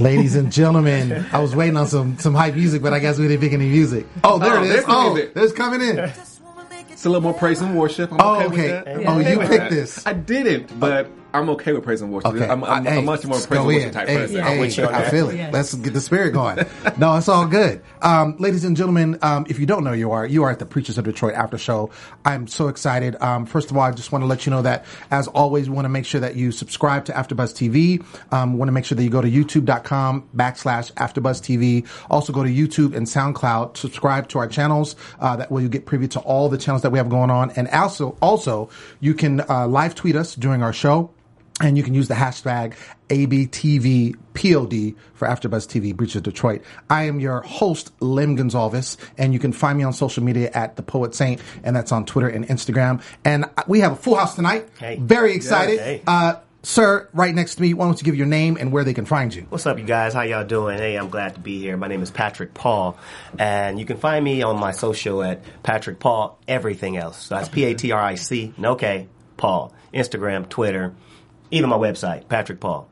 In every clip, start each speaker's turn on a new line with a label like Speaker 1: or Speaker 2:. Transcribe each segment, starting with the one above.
Speaker 1: Ladies and gentlemen, I was waiting on some some hype music, but I guess we didn't pick any music. Oh, there
Speaker 2: Oh,
Speaker 1: it is. Oh,
Speaker 2: music.
Speaker 1: it's coming in.
Speaker 2: It's a little more praise and worship. I'm
Speaker 1: Oh,
Speaker 2: okay,
Speaker 1: okay.
Speaker 2: with that.
Speaker 1: Oh, you picked this.
Speaker 2: I didn't, but I'm okay with praise and worship.
Speaker 1: Okay,
Speaker 2: I'm, I'm,
Speaker 1: hey,
Speaker 2: I'm much more
Speaker 1: let's
Speaker 2: praise and worship
Speaker 1: in.
Speaker 2: type
Speaker 1: Hey,
Speaker 2: person.
Speaker 1: hey,
Speaker 2: I'm with you on
Speaker 1: I
Speaker 2: that.
Speaker 1: feel it.
Speaker 3: Yes.
Speaker 1: Let's get the spirit going. no, it's all good. Um, ladies and gentlemen, um, if you don't know, you are you are at the Preachers of Detroit After Show. I'm so excited. Um, first of all, I just want to let you know that, as always, we want to make sure that you subscribe to AfterBuzz TV. Um, we want to make sure that you go to YouTube.com backslash AfterBuzz TV. Also, go to YouTube and SoundCloud. Subscribe to our channels. Uh, that way, you get privy to all the channels that we have going on. And also, also, you can uh, live tweet us during our show. And you can use the hashtag ABTVPOD for AfterBuzz TV Preachers of Detroit. I am your host, Lim Gonzalez, and you can find me on social media at The Poet Saint, and that's on Twitter and Instagram. And we have a full house tonight.
Speaker 4: Hey.
Speaker 1: Very excited.
Speaker 4: Hey.
Speaker 1: Uh, sir, right next to me, why don't you give your name and where they can find you?
Speaker 4: What's up, you guys? How y'all doing? Hey, I'm glad to be here. My name is Patrick Paul, and you can find me on my social at Patrick Paul. Everything else. So that's P A T R I C, no K, Paul. Instagram, Twitter, even my website, Patrick Paul.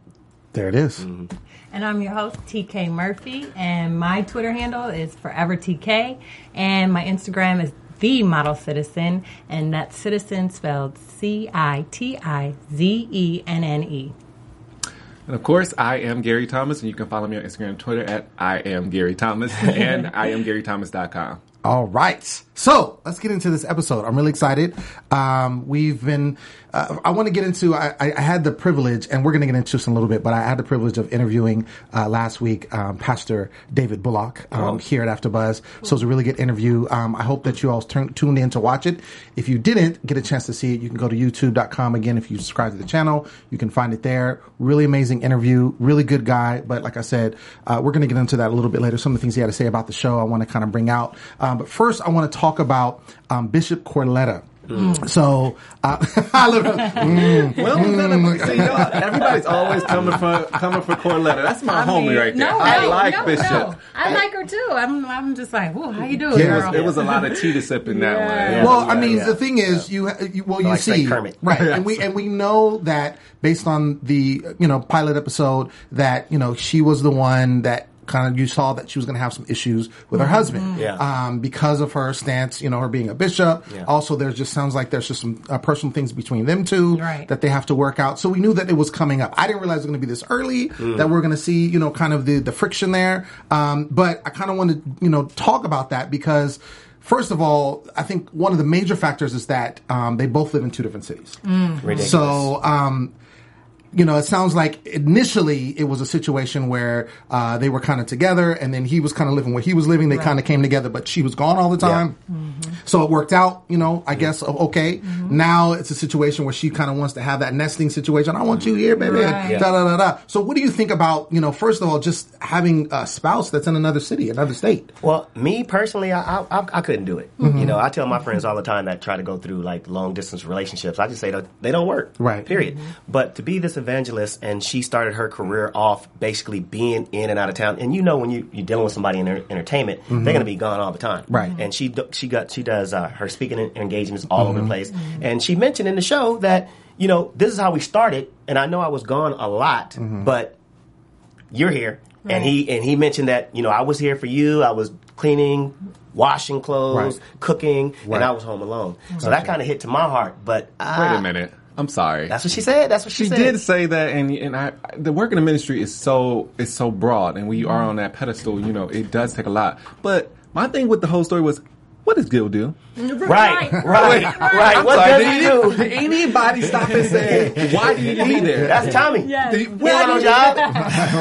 Speaker 1: There it is. Mm-hmm.
Speaker 3: And I'm your host, TK Murphy, and my Twitter handle is Forever TK, and my Instagram is The Model Citizen, and that's citizen spelled C I T I Z E N N E.
Speaker 2: And of course, I am Gary Thomas, and you can follow me on Instagram and Twitter at I am Gary Thomas and I am GaryThomas.com.
Speaker 1: All right. So let's get into this episode. I'm really excited. Um, we've been, uh, I want to get into, I, I had the privilege, and we're going to get into this in a little bit, but I had the privilege of interviewing uh, last week um, Pastor David Bullock um, here at AfterBuzz. So it was a really good interview. Um, I hope that you all turn, tuned in to watch it. If you didn't get a chance to see it, you can go to youtube.com. Again, if you subscribe to the channel, you can find it there. Really amazing interview. Really good guy. But like I said, uh, we're going to get into that a little bit later. Some of the things he had to say about the show, I want to kind of bring out. Um, but first, I want to talk about um, Bishop Corletta. So, uh, I love mm,
Speaker 2: Well, we're see, y'all, everybody's always coming for coming for Corletta. That's my
Speaker 3: I
Speaker 2: homie
Speaker 3: mean,
Speaker 2: right there.
Speaker 3: No,
Speaker 2: I
Speaker 3: no,
Speaker 2: like
Speaker 3: no,
Speaker 2: Bishop.
Speaker 3: no. I like her too. I'm, I'm just like, whoa, how you doing,
Speaker 1: Yeah,
Speaker 2: It
Speaker 3: girl?
Speaker 2: was, it was a lot of tea to sip in that
Speaker 3: Yeah.
Speaker 2: one. It
Speaker 1: well,
Speaker 2: was a
Speaker 1: I mean,
Speaker 4: yeah.
Speaker 1: the thing is, you, you well, you
Speaker 4: like
Speaker 1: see,
Speaker 4: St. Kermit.
Speaker 1: right, and we and we know that based on the you know pilot episode that you know she was the one that kind of you saw that she was going to have some issues with her husband,
Speaker 4: Yeah.
Speaker 1: um, because of her stance, you know, her being a bishop.
Speaker 4: Yeah.
Speaker 1: Also, there's just sounds like there's just some uh, personal things between them two
Speaker 3: Right.
Speaker 1: that they have to work out. So we knew that it was coming up. I didn't realize it was going to be this early that we're going to see, you know, kind of the the friction there. Um, but I kind of want to, you know, talk about that because. First of all, I think one of the major factors is that um, they both live in two different cities.
Speaker 4: Ridiculous.
Speaker 1: So, um, you know, it sounds like initially it was a situation where uh, they were kind of together, and then he was kind of living where he was living. They kind of came together, but she was gone all the time. So it worked out, you know, I guess, o- okay. Now it's a situation where she kind of wants to have that nesting situation. I want you here, baby.
Speaker 3: Right.
Speaker 1: Da, da, da, da. So what do you think about, you know, first of all, just having a spouse that's in another city, another state?
Speaker 4: Well, me personally, I, I, I- I couldn't do it.
Speaker 1: Mm-hmm.
Speaker 4: You know, I tell my friends all the time that try to go through like long distance relationships. I just say that they don't work.
Speaker 1: Right.
Speaker 4: Period. But to be this evangelist, and she started her career off basically being in and out of town. And you know, when you you're dealing with somebody in their entertainment, they're going to be gone all the time.
Speaker 1: Mm-hmm. Right.
Speaker 4: And she she got she does uh, her speaking engagements all
Speaker 1: Mm-hmm.
Speaker 4: over the place. And she mentioned in the show that you know this is how we started. And I know I was gone a lot,
Speaker 1: Mm-hmm.
Speaker 4: but you're here.
Speaker 3: Right.
Speaker 4: And he and he mentioned that you know I was here for you. I was cleaning, washing clothes,
Speaker 1: Right.
Speaker 4: cooking,
Speaker 1: Right.
Speaker 4: and I was home alone. So that kind of hit to my heart. But
Speaker 2: Wait a minute. I'm sorry.
Speaker 4: That's what she said. That's what she,
Speaker 2: she
Speaker 4: said.
Speaker 2: did say that, and and I the work in the ministry is so is so broad, and when mm-hmm. you are on that pedestal, you know it does take a lot. But my thing with the whole story was, what does Gil do?
Speaker 4: Right, right, right.
Speaker 2: I'm
Speaker 4: What
Speaker 2: sorry,
Speaker 4: does he do?
Speaker 2: did anybody stop and say, why do you need be there?
Speaker 4: That's Tommy.
Speaker 3: Yes.
Speaker 4: He had no job.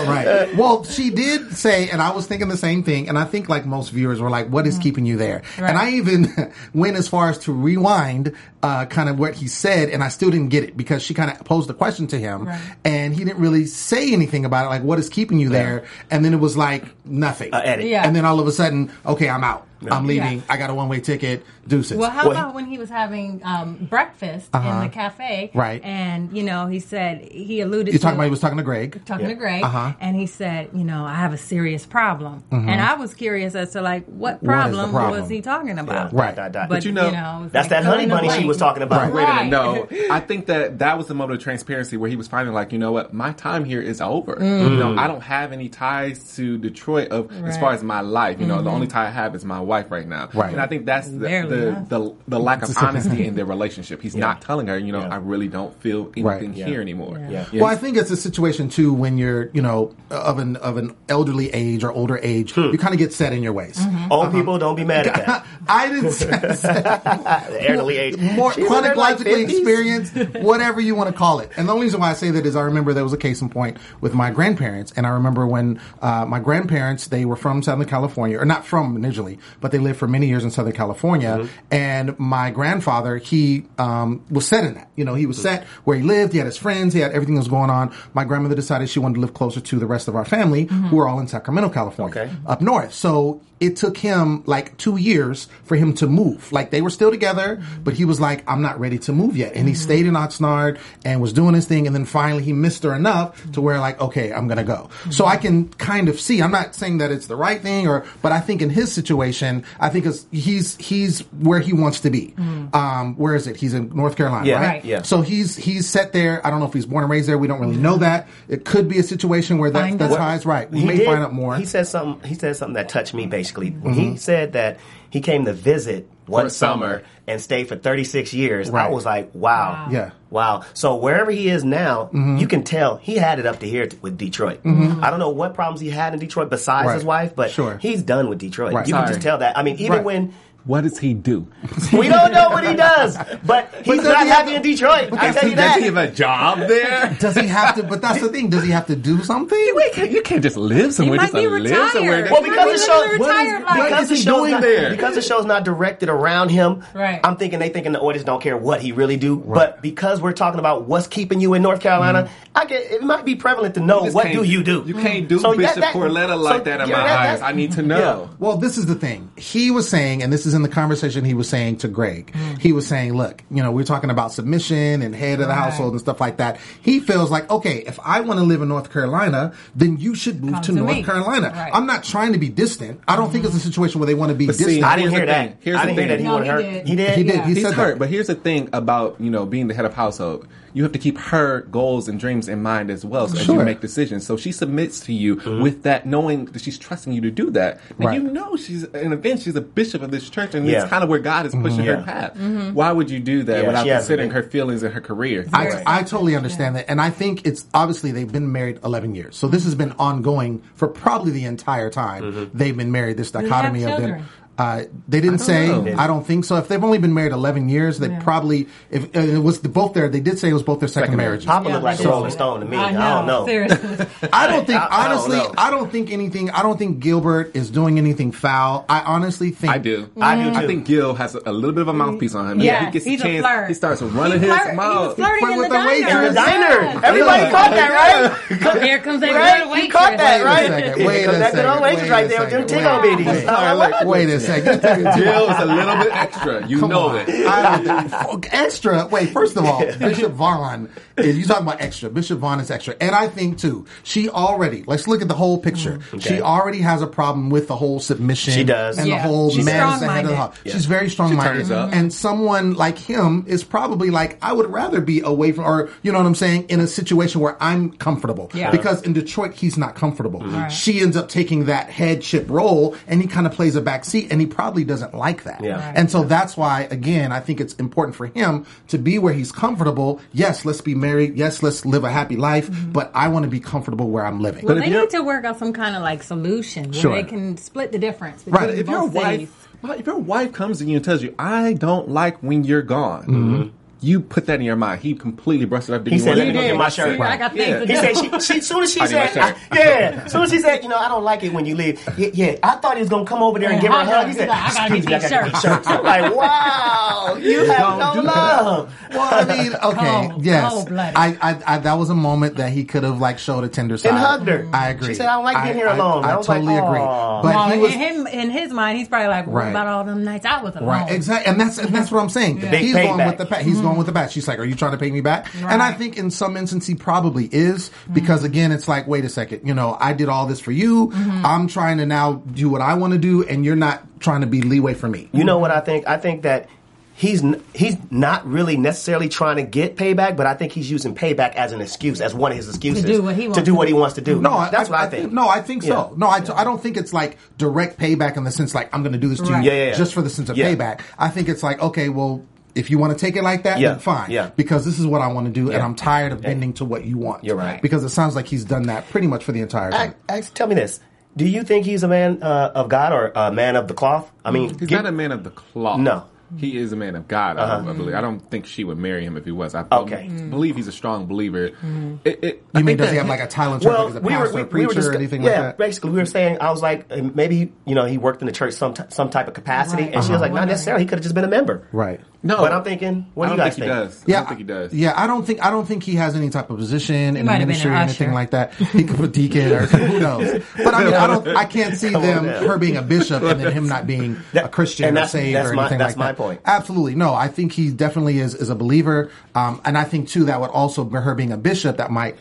Speaker 1: right. Uh, well, she did say, and I was thinking the same thing, and I think like most viewers were like, "What is mm-hmm. keeping you there?" And I even went as far as to rewind, uh, kind of what he said, and I still didn't get it because she kind of posed a question to him,
Speaker 3: Right.
Speaker 1: and he didn't really say anything about it, like, "What is keeping you there?" And then it was like nothing.
Speaker 4: Uh, edit.
Speaker 3: Yeah.
Speaker 1: And then all of a sudden, okay, I'm out. I'm leaving.
Speaker 3: Yeah.
Speaker 1: I got a one way ticket. Deuces.
Speaker 3: Well, how
Speaker 4: Well, he-
Speaker 3: about when he was having um, breakfast in the cafe?
Speaker 1: Uh-huh. Right.
Speaker 3: And, you know, he said, he alluded to You're
Speaker 1: talking about he was talking to Greg.
Speaker 3: talking to Greg,
Speaker 1: Uh-huh.
Speaker 3: and he said, "You know, I have a serious problem,"
Speaker 1: Mm-hmm.
Speaker 3: and I was curious as to like what
Speaker 1: What is the
Speaker 3: problem,
Speaker 1: problem?
Speaker 3: was he talking about?
Speaker 1: Right.
Speaker 4: Dot, dot, dot.
Speaker 3: But
Speaker 2: you
Speaker 3: you
Speaker 2: know,
Speaker 3: know,
Speaker 4: That's
Speaker 3: like
Speaker 4: that honey
Speaker 3: fill
Speaker 4: bunny she
Speaker 3: blank.
Speaker 4: Was talking about.
Speaker 1: Right.
Speaker 2: Wait a minute, no. I think that that was the moment of transparency where he was finally like, you know what, my time here is over.
Speaker 3: Mm.
Speaker 2: You know, I don't have any ties to Detroit of as far as my life. You know, the only tie I have is my wife right now.
Speaker 1: Right.
Speaker 2: And I think that's the
Speaker 3: Barely
Speaker 2: the, the, the lack of honesty in their relationship. He's not telling her, you know,
Speaker 4: Yeah.
Speaker 2: I really don't feel anything
Speaker 1: Right.
Speaker 2: here anymore.
Speaker 4: Yeah.
Speaker 1: Well, I think it's a situation too when you're, you know, of an of an elderly age or older age, you kind of get set in your ways.
Speaker 3: Mm-hmm.
Speaker 4: Old people don't be mad at that.
Speaker 1: I didn't say,
Speaker 4: the elderly age.
Speaker 1: More
Speaker 4: She was in her, like,
Speaker 1: experienced, whatever you want to call it. And the only reason why I say that is I remember there was a case in point with my grandparents, and I remember when uh, my grandparents they were from Southern California, or not from initially, but they lived for many years in Southern California. And my grandfather, he um, was set in that. You know, he was set where he lived. He had his friends. He had everything that was going on. My grandmother decided she wanted to live closer to the rest of our family, who are all in Sacramento, California,
Speaker 4: Okay.
Speaker 1: up north. So it took him like two years for him to move. Like they were still together, but he was like, I'm not ready to move yet. And he mm-hmm. stayed in Oxnard and was doing his thing. And then finally he missed her enough to where like, okay, I'm going to go. So mm-hmm. I can kind of see, I'm not saying that it's the right thing or, but I think in his situation, I think it's, he's, he's where he wants to be. Mm-hmm. Um, where is it? He's in North Carolina,
Speaker 4: Yeah,
Speaker 1: right?
Speaker 3: Right.
Speaker 4: yeah.
Speaker 1: So he's, he's set there. I don't know if he's born and raised there. We don't really know that. It could be a situation where that's, that's ties, right. We may
Speaker 4: did-
Speaker 1: find out more.
Speaker 4: He said something. He said something that touched me. Basically, when
Speaker 1: Mm-hmm.
Speaker 4: he said that he came to visit one summer
Speaker 2: summer.
Speaker 4: and stayed for 36 years,
Speaker 1: Right.
Speaker 4: I was like, wow,
Speaker 1: Yeah.
Speaker 4: wow. So wherever he is now,
Speaker 1: Mm-hmm.
Speaker 4: you can tell he had it up to here t- with Detroit. I don't know what problems he had in Detroit besides
Speaker 1: Right.
Speaker 4: his wife, but
Speaker 1: Sure.
Speaker 4: he's done with Detroit.
Speaker 1: Right.
Speaker 4: You can just tell that. I mean, even
Speaker 1: Right.
Speaker 4: when.
Speaker 2: What does he do?
Speaker 4: We don't know what he does, but he's
Speaker 1: does
Speaker 4: not
Speaker 1: he have
Speaker 4: happy
Speaker 1: to-
Speaker 4: in Detroit. I
Speaker 2: Does
Speaker 4: tell
Speaker 2: he,
Speaker 4: you
Speaker 2: does he have a job there?
Speaker 1: Does he have to? But that's the thing. Does he have to do something?
Speaker 2: You can't, you can't just live somewhere.
Speaker 3: He might
Speaker 2: just
Speaker 3: be
Speaker 2: to live
Speaker 3: retired.
Speaker 2: somewhere.
Speaker 4: Well, because the
Speaker 3: He's
Speaker 4: show,
Speaker 3: literally retired life.
Speaker 4: because the
Speaker 2: he
Speaker 4: show's
Speaker 2: doing
Speaker 4: not,
Speaker 2: there?
Speaker 4: because the show's not directed around him.
Speaker 3: Right.
Speaker 4: I'm thinking they thinking the audience don't care what he really do. But because we're talking about what's keeping you in North Carolina, mm-hmm. I get it might be prevalent to know what do you do.
Speaker 2: You can't do
Speaker 4: So
Speaker 2: Bishop
Speaker 4: that-
Speaker 2: Corletta
Speaker 4: so,
Speaker 2: like that in
Speaker 4: yeah,
Speaker 2: my eyes.
Speaker 4: that-
Speaker 2: I need to know.
Speaker 1: Well, this is the thing. He was saying, and this is in the conversation he was saying to Greg. Mm. He was saying, look, you know, we're talking about submission and head of the
Speaker 3: Right.
Speaker 1: household and stuff like that. He feels like, okay, if I want to live in North Carolina, then you should move
Speaker 3: Come
Speaker 1: to,
Speaker 3: to
Speaker 1: North
Speaker 3: me.
Speaker 1: Carolina.
Speaker 3: Right.
Speaker 1: I'm not trying to be distant. I don't think it's a mm-hmm. situation where they want to be
Speaker 2: But see,
Speaker 1: distant.
Speaker 4: I didn't
Speaker 2: Here's
Speaker 4: hear that.
Speaker 2: thing. Here's
Speaker 4: I
Speaker 2: the
Speaker 4: didn't hear that
Speaker 2: thing.
Speaker 4: he
Speaker 3: No,
Speaker 4: wanted
Speaker 3: he
Speaker 4: her.
Speaker 3: did.
Speaker 4: He did.
Speaker 1: He did.
Speaker 3: Yeah.
Speaker 1: He
Speaker 2: He's
Speaker 1: said
Speaker 2: hurt,
Speaker 1: that.
Speaker 2: but here's the thing about you know being the head of household. You have to keep her goals and dreams in mind as well, so as you make decisions. So she submits to you with that, knowing that she's trusting you to do that, and
Speaker 1: Right.
Speaker 2: you know she's an event. She's a bishop of this church, and
Speaker 4: Yeah.
Speaker 2: it's kind of where God is pushing
Speaker 4: Yeah.
Speaker 2: her path. Why would you do that
Speaker 4: Yeah,
Speaker 2: without considering her feelings and her career?
Speaker 1: I,
Speaker 3: Right.
Speaker 1: I totally understand that. And I think it's obviously they've been married 11 years. So this has been ongoing for probably the entire time
Speaker 4: Mm-hmm.
Speaker 1: they've been married. This dichotomy of them.
Speaker 3: Children?
Speaker 1: Uh, they didn't say.
Speaker 2: know.
Speaker 1: I don't think so. If they've only been married 11 years, they
Speaker 3: Yeah.
Speaker 1: probably, if uh, it was the, both their, they did say it was both their second,
Speaker 2: Second
Speaker 1: marriages.
Speaker 4: Papa
Speaker 3: Yeah,
Speaker 4: looked like
Speaker 3: they
Speaker 4: a
Speaker 3: did
Speaker 4: Rolling Stone to me.
Speaker 3: I
Speaker 4: I, don't know.
Speaker 3: Seriously.
Speaker 1: I don't think,
Speaker 4: I- I don't
Speaker 1: honestly. I don't think anything, I don't think Gilbert is doing anything foul. I honestly think.
Speaker 2: I do.
Speaker 4: I do
Speaker 2: I think Gil has a, a little bit of a mouthpiece on him.
Speaker 3: Yeah,
Speaker 2: he gets
Speaker 3: he's
Speaker 2: a
Speaker 3: a
Speaker 2: chance.
Speaker 3: flirt.
Speaker 2: He starts running
Speaker 3: He
Speaker 2: his
Speaker 3: flirt- he
Speaker 2: mouth.
Speaker 3: was flirting
Speaker 1: flirt
Speaker 3: in
Speaker 1: with
Speaker 3: the
Speaker 1: the waitress.
Speaker 3: diner.
Speaker 4: The diner. Everybody
Speaker 1: Yeah.
Speaker 4: caught that, right?
Speaker 3: Here comes that
Speaker 4: Right?
Speaker 3: good
Speaker 4: You caught that,
Speaker 1: Wait a
Speaker 4: right?
Speaker 1: second, wait a
Speaker 4: Because that good old
Speaker 1: second, wait
Speaker 4: right
Speaker 1: a
Speaker 4: there with them
Speaker 1: second,
Speaker 4: tickle
Speaker 1: wait.
Speaker 4: bitties.
Speaker 2: All right, look.
Speaker 1: Wait a second.
Speaker 2: Gil is a little bit extra. You
Speaker 1: Come
Speaker 2: know
Speaker 1: on.
Speaker 2: it.
Speaker 1: I don't think- extra. Wait, first of all, Bishop Vaughn. Is, you talking about extra? Bishop Vaughn is extra, and I think too. She already. Let's look at the whole picture. Mm, she already has a problem with the whole submission.
Speaker 4: She does.
Speaker 1: and
Speaker 3: Yeah.
Speaker 1: the whole
Speaker 3: She's
Speaker 1: man is head of the
Speaker 3: strong-minded.
Speaker 1: She's very strong minded,
Speaker 2: turns up. Mm-hmm.
Speaker 1: and someone like him is probably like, I would rather be away from, or you know what I'm saying, in a situation where I'm comfortable.
Speaker 3: Yeah.
Speaker 1: Because in Detroit, he's not comfortable.
Speaker 3: Right.
Speaker 1: She ends up taking that headship role, and he kind of plays a back seat, and he probably doesn't like that.
Speaker 4: Yeah.
Speaker 3: Right.
Speaker 1: And so that's why, again, I think it's important for him to be where he's comfortable. Yes, let's be married. Yes, let's live a happy life. But I want to be comfortable where I'm living.
Speaker 3: Well,
Speaker 2: if
Speaker 3: they need to work out some kind of like solution where
Speaker 1: Sure.
Speaker 3: they can split the difference
Speaker 1: Right.
Speaker 3: between
Speaker 2: If your wife if your wife comes to you and tells you, "I don't like when you're gone,"
Speaker 1: Mm-hmm.
Speaker 2: You put that in your mind. He completely brushed it up.
Speaker 4: He said, "Let me go
Speaker 3: did.
Speaker 4: get my shirt."
Speaker 3: I got things
Speaker 2: Yeah.
Speaker 3: to
Speaker 4: He said, she, she, soon as she
Speaker 2: I
Speaker 4: said. I- yeah, soon as she said, you know, I don't like it when you leave. Yeah, yeah. I thought he was gonna come over there and give her a hug. He said,
Speaker 3: I gotta
Speaker 4: "Excuse
Speaker 3: get these
Speaker 4: shirts." I'm like, wow, you have no love.
Speaker 1: Well, I mean, okay,
Speaker 3: Cold,
Speaker 1: yes. I, I, I, that was a moment that he could have like showed a tender side and
Speaker 4: hugged her.
Speaker 1: I agree.
Speaker 4: She said, "I don't like being here alone."
Speaker 1: I,
Speaker 4: I was like,
Speaker 1: totally agree. But he was
Speaker 3: in him, in his mind, he's probably like, "What
Speaker 1: Right.
Speaker 3: about all them nights I was alone?"
Speaker 1: Right, exactly, and that's and that's what I'm saying. He's going with the pack. He's going with the bat. She's like, "Are you trying to pay me back?" And I
Speaker 3: Mm-hmm.
Speaker 1: Think in some instance he probably is because again, it's like, wait a second, you know, I did all this for you.
Speaker 3: Mm-hmm.
Speaker 1: I'm trying to now do what I want to do, and you're not trying to be leeway for me.
Speaker 4: You know what I think? I think that he's he's not really necessarily trying to get payback, but I think he's using payback as an excuse, as one of his excuses
Speaker 3: do what he wants
Speaker 4: to do
Speaker 3: to
Speaker 4: what
Speaker 3: do.
Speaker 4: he wants to do.
Speaker 1: No, I,
Speaker 4: that's what I,
Speaker 1: I
Speaker 4: think.
Speaker 1: No, I think so.
Speaker 4: Yeah.
Speaker 1: No, I, I don't think it's like direct payback in the sense like I'm going to do this to
Speaker 3: Right.
Speaker 1: you
Speaker 4: Yeah, yeah, yeah.
Speaker 1: just for the sense of
Speaker 4: Yeah.
Speaker 1: payback. I think it's like okay, well, if you want to take it like that,
Speaker 4: Yeah.
Speaker 1: then fine.
Speaker 4: Yeah.
Speaker 1: Because this is what I want to do, and I'm tired of bending to what you want.
Speaker 4: You're right.
Speaker 1: Because it sounds like he's done that pretty much for the entire time.
Speaker 4: I, I, tell me this: Do you think he's a man uh, of God or a man of the cloth? I mean,
Speaker 2: He's
Speaker 4: get-
Speaker 2: not a man of the cloth.
Speaker 4: No.
Speaker 2: He is a man of God. I,
Speaker 1: Uh-huh.
Speaker 2: I believe. I don't think she would marry him if he was. I
Speaker 4: Okay.
Speaker 2: believe he's a strong believer.
Speaker 3: Mm-hmm.
Speaker 2: It, it, I
Speaker 1: you
Speaker 2: think
Speaker 1: mean does
Speaker 2: that
Speaker 1: he have like a talent track
Speaker 4: well,
Speaker 1: as a
Speaker 4: we were, we,
Speaker 1: or
Speaker 4: we were just,
Speaker 1: or anything
Speaker 4: yeah,
Speaker 1: like that?
Speaker 4: basically, we were saying, I was like, maybe you know, he worked in the church some t- some type of capacity,
Speaker 3: Right.
Speaker 4: and she was like,
Speaker 3: Uh-huh.
Speaker 4: not necessarily. He could have just been a member,
Speaker 1: Right.
Speaker 2: No,
Speaker 4: But I'm thinking, what
Speaker 2: I
Speaker 4: do you
Speaker 2: don't
Speaker 4: guys
Speaker 2: think he does. I
Speaker 1: Yeah,
Speaker 2: don't think he does.
Speaker 1: Yeah, I don't think I don't think he has any type of position in the ministry
Speaker 3: an
Speaker 1: or anything like that. He could put deacon or who knows. But I mean, I don't. I can't see them her being a bishop and then him not being a Christian or
Speaker 4: that's-
Speaker 1: saved or anything like that.
Speaker 4: Point.
Speaker 1: Absolutely, no. I think he definitely is is a believer, um, and I think too that would also her being a bishop that might,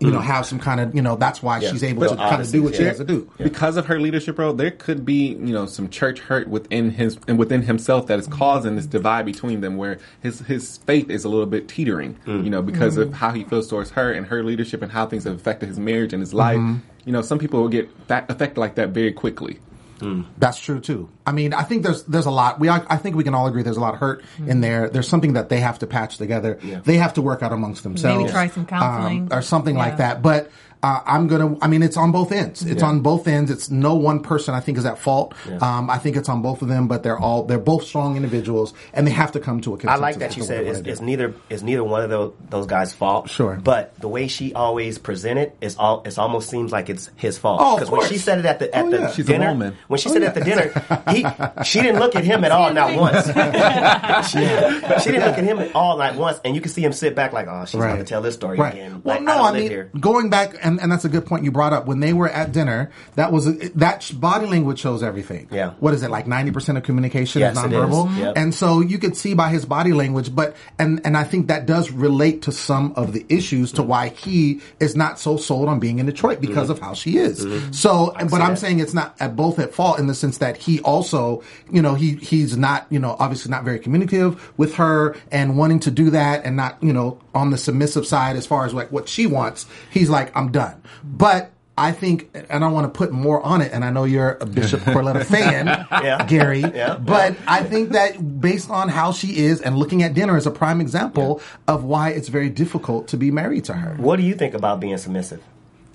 Speaker 1: you know, have some kind of you know that's why
Speaker 4: Mm. Yeah.
Speaker 1: she's able
Speaker 4: But
Speaker 1: to kind of do what she has to do.
Speaker 2: because of her leadership role, there could be you know some church hurt within his and within himself that is causing this divide between them, where his his faith is a little bit teetering.
Speaker 4: Mm.
Speaker 2: You know, because of how he feels towards her and her leadership and how things have affected his marriage and his life.
Speaker 1: Mm-hmm.
Speaker 2: You know, some people will get fa- affected like that very quickly.
Speaker 1: That's true too. I mean, I think there's there's a lot. We I think we can all agree there's a lot of hurt in there. There's something that they have to patch together. They have to work out amongst themselves.
Speaker 3: Maybe try some counseling.
Speaker 1: um, or something like that. But uh, I'm gonna. I mean, it's on both ends. It's on both ends. It's no one person I think is at fault. Um, I think it's on both of them. But they're all they're both strong individuals, and they have to come to a
Speaker 4: I
Speaker 1: consensus.
Speaker 4: I like that you said it's, it's neither it's neither one of those, those guys' fault.
Speaker 1: Sure.
Speaker 4: but the way she always presented is all it almost seems like it's his fault.
Speaker 1: Oh, of
Speaker 4: Because when she said it at the at
Speaker 1: Oh,
Speaker 4: the
Speaker 1: yeah.
Speaker 2: She's a
Speaker 4: dinner,
Speaker 2: woman.
Speaker 4: when she
Speaker 1: Oh,
Speaker 4: said
Speaker 1: yeah.
Speaker 4: it at the dinner, he she didn't look at him at all, not once. she, she didn't look at him at all, not once, and you can see him sit back like, oh, she's going to tell this story
Speaker 1: right.
Speaker 4: again.
Speaker 1: Well,
Speaker 4: Like,
Speaker 1: no,
Speaker 4: I,
Speaker 1: I, mean,
Speaker 4: here.
Speaker 1: going back, and, and that's a good point you brought up. When they were at dinner, that was that body language shows everything.
Speaker 4: Yeah.
Speaker 1: What is it like? Ninety percent of communication
Speaker 4: Yes,
Speaker 1: is
Speaker 4: it is.
Speaker 1: nonverbal,
Speaker 4: Yep.
Speaker 1: and so you could see by his body language. But and and I think that does relate to some of the issues to why he is not so sold on being in Detroit because of how she is. Mm-hmm. Mm-hmm. So, but I'm
Speaker 4: that.
Speaker 1: saying it's not at both at fault in the sense that he also, you know, he he's not, you know, obviously not very communicative with her and wanting to do that and not, you know, on the submissive side as far as like what she wants. He's like, I'm done. But I think, and I want to put more on it, and I know you're a Bishop Corletta fan,
Speaker 4: Yeah.
Speaker 1: Gary,
Speaker 4: Yeah.
Speaker 1: but I think that based on how she is and looking at dinner is a prime example of why it's very difficult to be married to her.
Speaker 4: What do you think about being submissive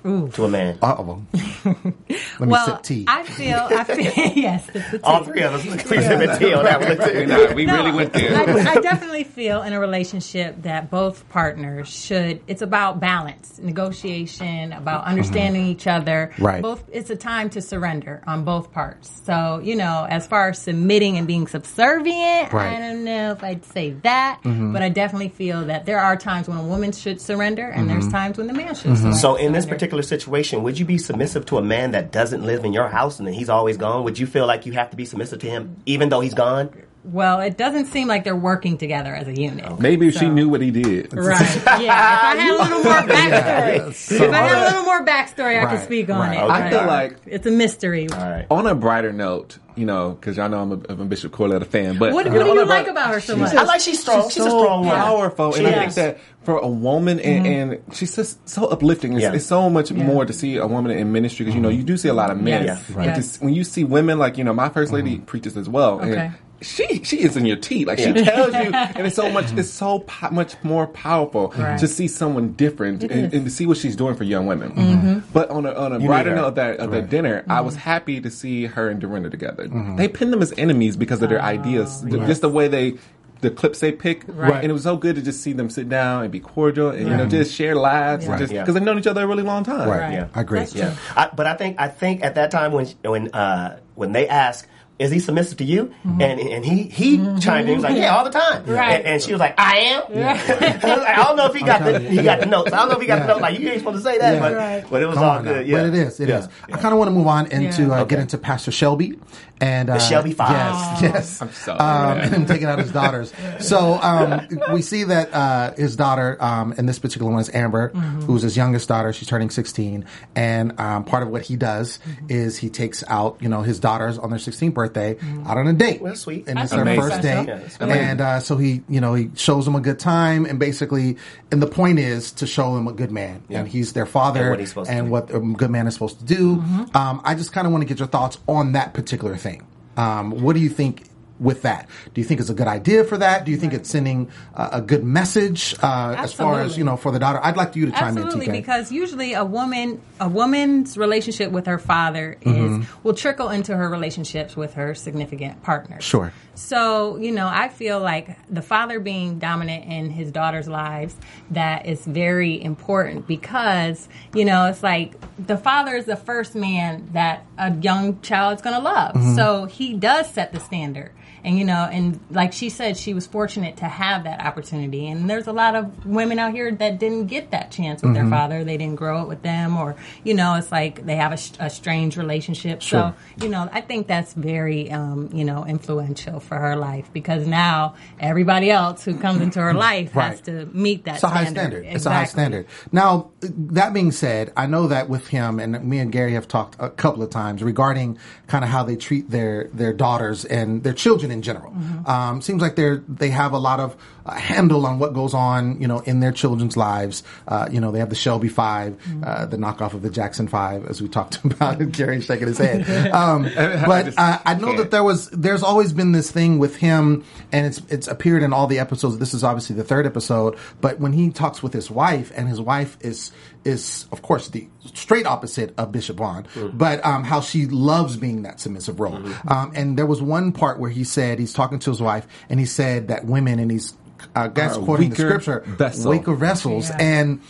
Speaker 4: to a man?
Speaker 1: Uh oh. Let me
Speaker 3: well,
Speaker 1: sip tea.
Speaker 3: I feel, I feel, yes, it's
Speaker 4: All three of us, we yeah. tea on that one too.
Speaker 2: Nah, we
Speaker 3: No,
Speaker 2: really went there.
Speaker 3: I, I definitely feel in a relationship that both partners should. It's about balance, negotiation, about understanding each other.
Speaker 1: Mm-hmm. Right.
Speaker 3: Both. It's a time to surrender on both parts. So you know, as far as submitting and being subservient,
Speaker 1: Right. Mm-hmm.
Speaker 3: I don't know if I'd say that, but I definitely feel that there are times when a woman should surrender, and there's times when the man should. surrender.
Speaker 4: So in this
Speaker 3: surrender.
Speaker 4: Particular situation, would you be submissive to a man that doesn't live in your house and he's always gone? Would you feel like you have to be submissive to him even though he's gone?
Speaker 3: Well, it doesn't seem like they're working together as a unit.
Speaker 2: Maybe if she knew what he did.
Speaker 3: Right. Yeah. If I had a little more backstory,
Speaker 1: So-
Speaker 3: if I had a little uh, more backstory, I could speak on
Speaker 1: right.
Speaker 3: it.
Speaker 4: Okay.
Speaker 2: I feel like
Speaker 3: it's a mystery.
Speaker 4: All right.
Speaker 2: on a brighter note, you know, because y'all know I'm a, I'm a Bishop Corletta fan, but
Speaker 3: What,
Speaker 2: you
Speaker 3: what
Speaker 2: know,
Speaker 3: do
Speaker 2: on
Speaker 3: you
Speaker 2: a
Speaker 3: like
Speaker 2: bright-
Speaker 3: about her so
Speaker 2: She's
Speaker 3: much?
Speaker 4: I like she's strong. She's, a
Speaker 2: so
Speaker 4: strong woman.
Speaker 2: powerful,
Speaker 4: She
Speaker 2: and I
Speaker 4: is.
Speaker 2: think that for a woman, and, mm-hmm. and she's just so uplifting. It's,
Speaker 4: Yeah.
Speaker 2: it's so much more to see a woman in ministry because you know you do see a lot of men.
Speaker 3: Yes,
Speaker 2: But
Speaker 3: yes.
Speaker 2: when you see women like you know my first lady mm-hmm. preaches as well,
Speaker 3: Okay.
Speaker 2: and she she is in your teeth. Like she tells you, and it's so much. It's so po- much more powerful
Speaker 3: Right.
Speaker 2: to see someone different and.
Speaker 3: Mm-hmm.
Speaker 2: and to see what she's doing for young women. But on a on a brighter note of that of the dinner, I was happy to see her and Dorinda together. They pinned them as enemies because of their ideas, th- just the way they. The clips they pick,
Speaker 3: Right.
Speaker 2: and it was so good to just see them sit down and be cordial, and you know, just share laughs,
Speaker 3: Yeah.
Speaker 2: and just
Speaker 4: Yeah.
Speaker 2: because they've known each other a really long time.
Speaker 1: Right.
Speaker 3: Right.
Speaker 4: Yeah.
Speaker 1: I agree.
Speaker 3: That's
Speaker 4: Yeah,
Speaker 3: true.
Speaker 4: I, but I think I think at that time when when uh, when they ask. Is he submissive to you? And and he he chimed in. He was like, "Yeah, all the time."
Speaker 3: Mm-hmm. Right.
Speaker 4: And, and she was like, "I am." I, like, I don't know if he got the he got the notes. I don't know if he got the notes. Like you ain't supposed to say that,
Speaker 1: Yeah.
Speaker 4: but
Speaker 3: Right.
Speaker 4: but it was
Speaker 1: Come
Speaker 4: all
Speaker 1: on now.
Speaker 4: good. Yeah,
Speaker 1: But it is. It is.
Speaker 4: Yeah.
Speaker 1: I kind of want to move on into
Speaker 3: Yeah.
Speaker 1: uh, get into Pastor Shelby and uh,
Speaker 4: Shelby Five.
Speaker 1: Yes, yes.
Speaker 2: I'm sorry.
Speaker 1: Um, and him taking out his daughters. So um, we see that uh, his daughter, um, and this particular one is Amber,
Speaker 3: Mm-hmm.
Speaker 1: who's his youngest daughter. She's turning 16, and um, part of what he does
Speaker 3: Mm-hmm.
Speaker 1: is he takes out, you know, his daughters on their 16th birthday out on a date.
Speaker 4: Well, sweet.
Speaker 1: And it's
Speaker 3: That's
Speaker 1: their
Speaker 2: amazing.
Speaker 1: first
Speaker 3: special.
Speaker 1: date,
Speaker 4: Yeah,
Speaker 1: and uh, so he, you know, he shows them a good time, and basically, and the point is to show them a good man,
Speaker 4: Yeah.
Speaker 1: and he's their father,
Speaker 4: And what he's supposed to
Speaker 1: and what a good man is supposed to do.
Speaker 3: Mm-hmm.
Speaker 1: Um, I just kind of want to get your thoughts on that particular thing. Um, what do you think with that? Do you think it's a good idea for that? Do you think it's sending uh, a good message uh, as far as you know for the daughter? I'd like you to chime
Speaker 3: Absolutely,
Speaker 1: in, TK.
Speaker 3: because usually a woman, a woman's relationship with her father
Speaker 1: Mm-hmm.
Speaker 3: is will trickle into her relationships with her significant partner.
Speaker 1: Sure.
Speaker 3: So you know, I feel like the father being dominant in his daughter's lives that is very important because you know it's like the father is the first man that a young child is going to love.
Speaker 1: Mm-hmm.
Speaker 3: So he does set the standard. And you know, and like she said, she was fortunate to have that opportunity. And there's a lot of women out here that didn't get that chance with
Speaker 1: Mm-hmm.
Speaker 3: their father. They didn't grow up with them, or you know, it's like they have a, a strange relationship.
Speaker 1: Sure.
Speaker 3: So you know, I think that's very um, you know influential for her life because now everybody else who comes into her life
Speaker 1: Right.
Speaker 3: has to meet that.
Speaker 1: It's a high
Speaker 3: standard.
Speaker 1: standard. It's a high standard. Now, that being said, I know that with him and me and Gary have talked a couple of times regarding kind of how they treat their their daughters and their children in general.
Speaker 3: Mm-hmm.
Speaker 1: Um, seems like they're they have a lot of uh, handle on what goes on, you know, in their children's lives. Uh, you know, they have the Shelby 5
Speaker 3: Mm-hmm.
Speaker 1: uh, the knockoff of the Jackson Five, as we talked about. Gary shaking his head. Um, but uh, I know that there was there's always been this thing with him, and it's it's appeared in all the episodes. This is obviously the third episode, but when he talks with his wife, and his wife is is of course the straight opposite of Bishop Vaughn, but um, how she loves being that submissive role. Um, and there was one part where he said he's talking to his wife, and he said that women, and he's uh, guys
Speaker 2: Are a
Speaker 1: quoting the
Speaker 2: weaker
Speaker 1: scripture,
Speaker 2: vessel.
Speaker 1: weaker vessels,
Speaker 3: Yeah.
Speaker 1: and.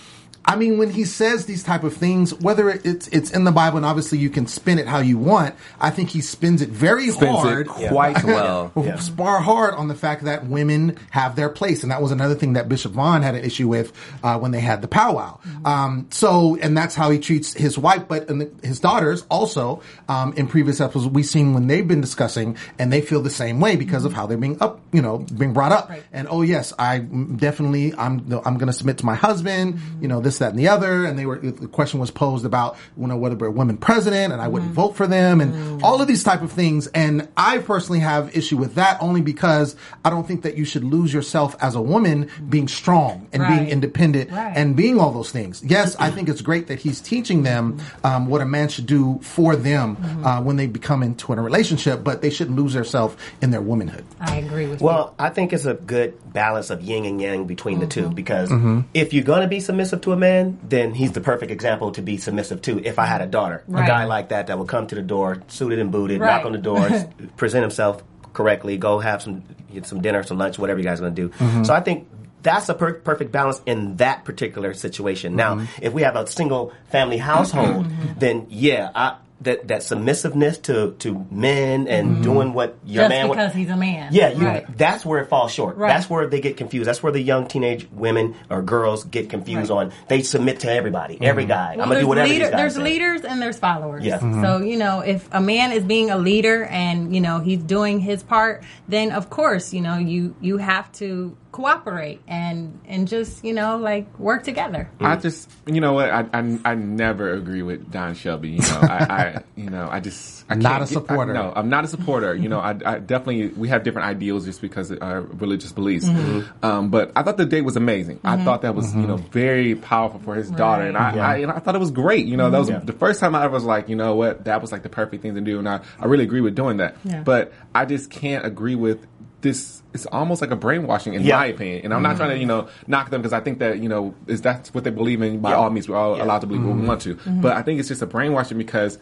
Speaker 1: I mean, when he says these type of things, whether it's it's in the Bible, and obviously you can spin it how you want, I think he spins it very
Speaker 2: Spins
Speaker 1: hard,
Speaker 2: it quite well.
Speaker 4: Yeah.
Speaker 1: spar hard on the fact that women have their place, and that was another thing that Bishop Vaughn had an issue with uh, when they had the powwow. Um, so, and that's how he treats his wife, but and the, his daughters also. Um, in previous episodes, we've seen when they've been discussing, and they feel the same way because of how they're being up, you know, being brought up.
Speaker 3: Right.
Speaker 1: And oh yes, I definitely, I'm I'm going to submit to my husband, you know, this, that, and the other. And they were the question was posed about, you know, whether a women president, and I wouldn't vote for them, and all of these type of things. And I personally have issue with that only because I don't think that you should lose yourself as a woman being strong and being independent
Speaker 3: Right.
Speaker 1: and being all those things. Yes, I think it's great that he's teaching them um, what a man should do for them uh, when they become into a relationship, but they shouldn't lose themselves in their womanhood.
Speaker 3: I agree with you.
Speaker 4: Well, I think it's a good balance of yin and yang between the
Speaker 3: Mm-hmm.
Speaker 4: two because
Speaker 1: Mm-hmm.
Speaker 4: if you're going to be submissive to a man, then he's the perfect example to be submissive to. If I had a daughter, a guy like that that would come to the door, suited and booted,
Speaker 3: Right.
Speaker 4: knock on the door, present himself correctly, go have some get some dinner, some lunch, whatever you guys are going to do.
Speaker 1: Mm-hmm.
Speaker 4: So I think that's a per- perfect balance in that particular situation. Now,
Speaker 1: Mm-hmm.
Speaker 4: if we have a single family household, then yeah, I, that that submissiveness to to men and doing what your
Speaker 3: just
Speaker 4: man would-
Speaker 3: because he's a man.
Speaker 4: yeah, you,
Speaker 3: Right.
Speaker 4: that's where it falls short.
Speaker 3: Right.
Speaker 4: That's where they get confused. That's where the young teenage women or girls get confused
Speaker 3: Right.
Speaker 4: on. They submit to everybody, every guy.
Speaker 3: Well,
Speaker 4: I'm gonna
Speaker 3: there's
Speaker 4: do whatever
Speaker 3: leader-
Speaker 4: these guys
Speaker 3: There's
Speaker 4: say.
Speaker 3: leaders and there's followers.
Speaker 4: Yeah. Mhm.
Speaker 3: So you know, if a man is being a leader and you know he's doing his part, then of course you know you you have to cooperate and and just you know like work together.
Speaker 2: I mm. just, you know what? I, I, I never agree with Don Shelby. You know, I, I, I, you know, I just I
Speaker 1: Not
Speaker 2: can't
Speaker 1: a
Speaker 2: get-
Speaker 1: supporter.
Speaker 2: I, no, I'm not a supporter. You know, I, I definitely we have different ideals just because of our religious beliefs.
Speaker 1: Mm-hmm. mm-hmm.
Speaker 2: Um, but I thought the date was amazing. I mm-hmm. thought that was you know mm-hmm. very powerful for his daughter, and I, I, and I thought it was great. You know, that was
Speaker 4: Yeah.
Speaker 2: the first time I ever was like, you know what, that was like the perfect thing to do, and I, I really agree with doing that.
Speaker 3: Yeah.
Speaker 2: But I just can't agree with this. It's almost like a brainwashing, in
Speaker 4: Yeah.
Speaker 2: my opinion. And I'm not mm-hmm. trying to, you know, knock them because I think that, you know, is that's what they believe in. By
Speaker 4: Yeah.
Speaker 2: all means, we're all
Speaker 4: Yeah.
Speaker 2: allowed to believe what we want to. Mm-hmm. But I think it's just a brainwashing because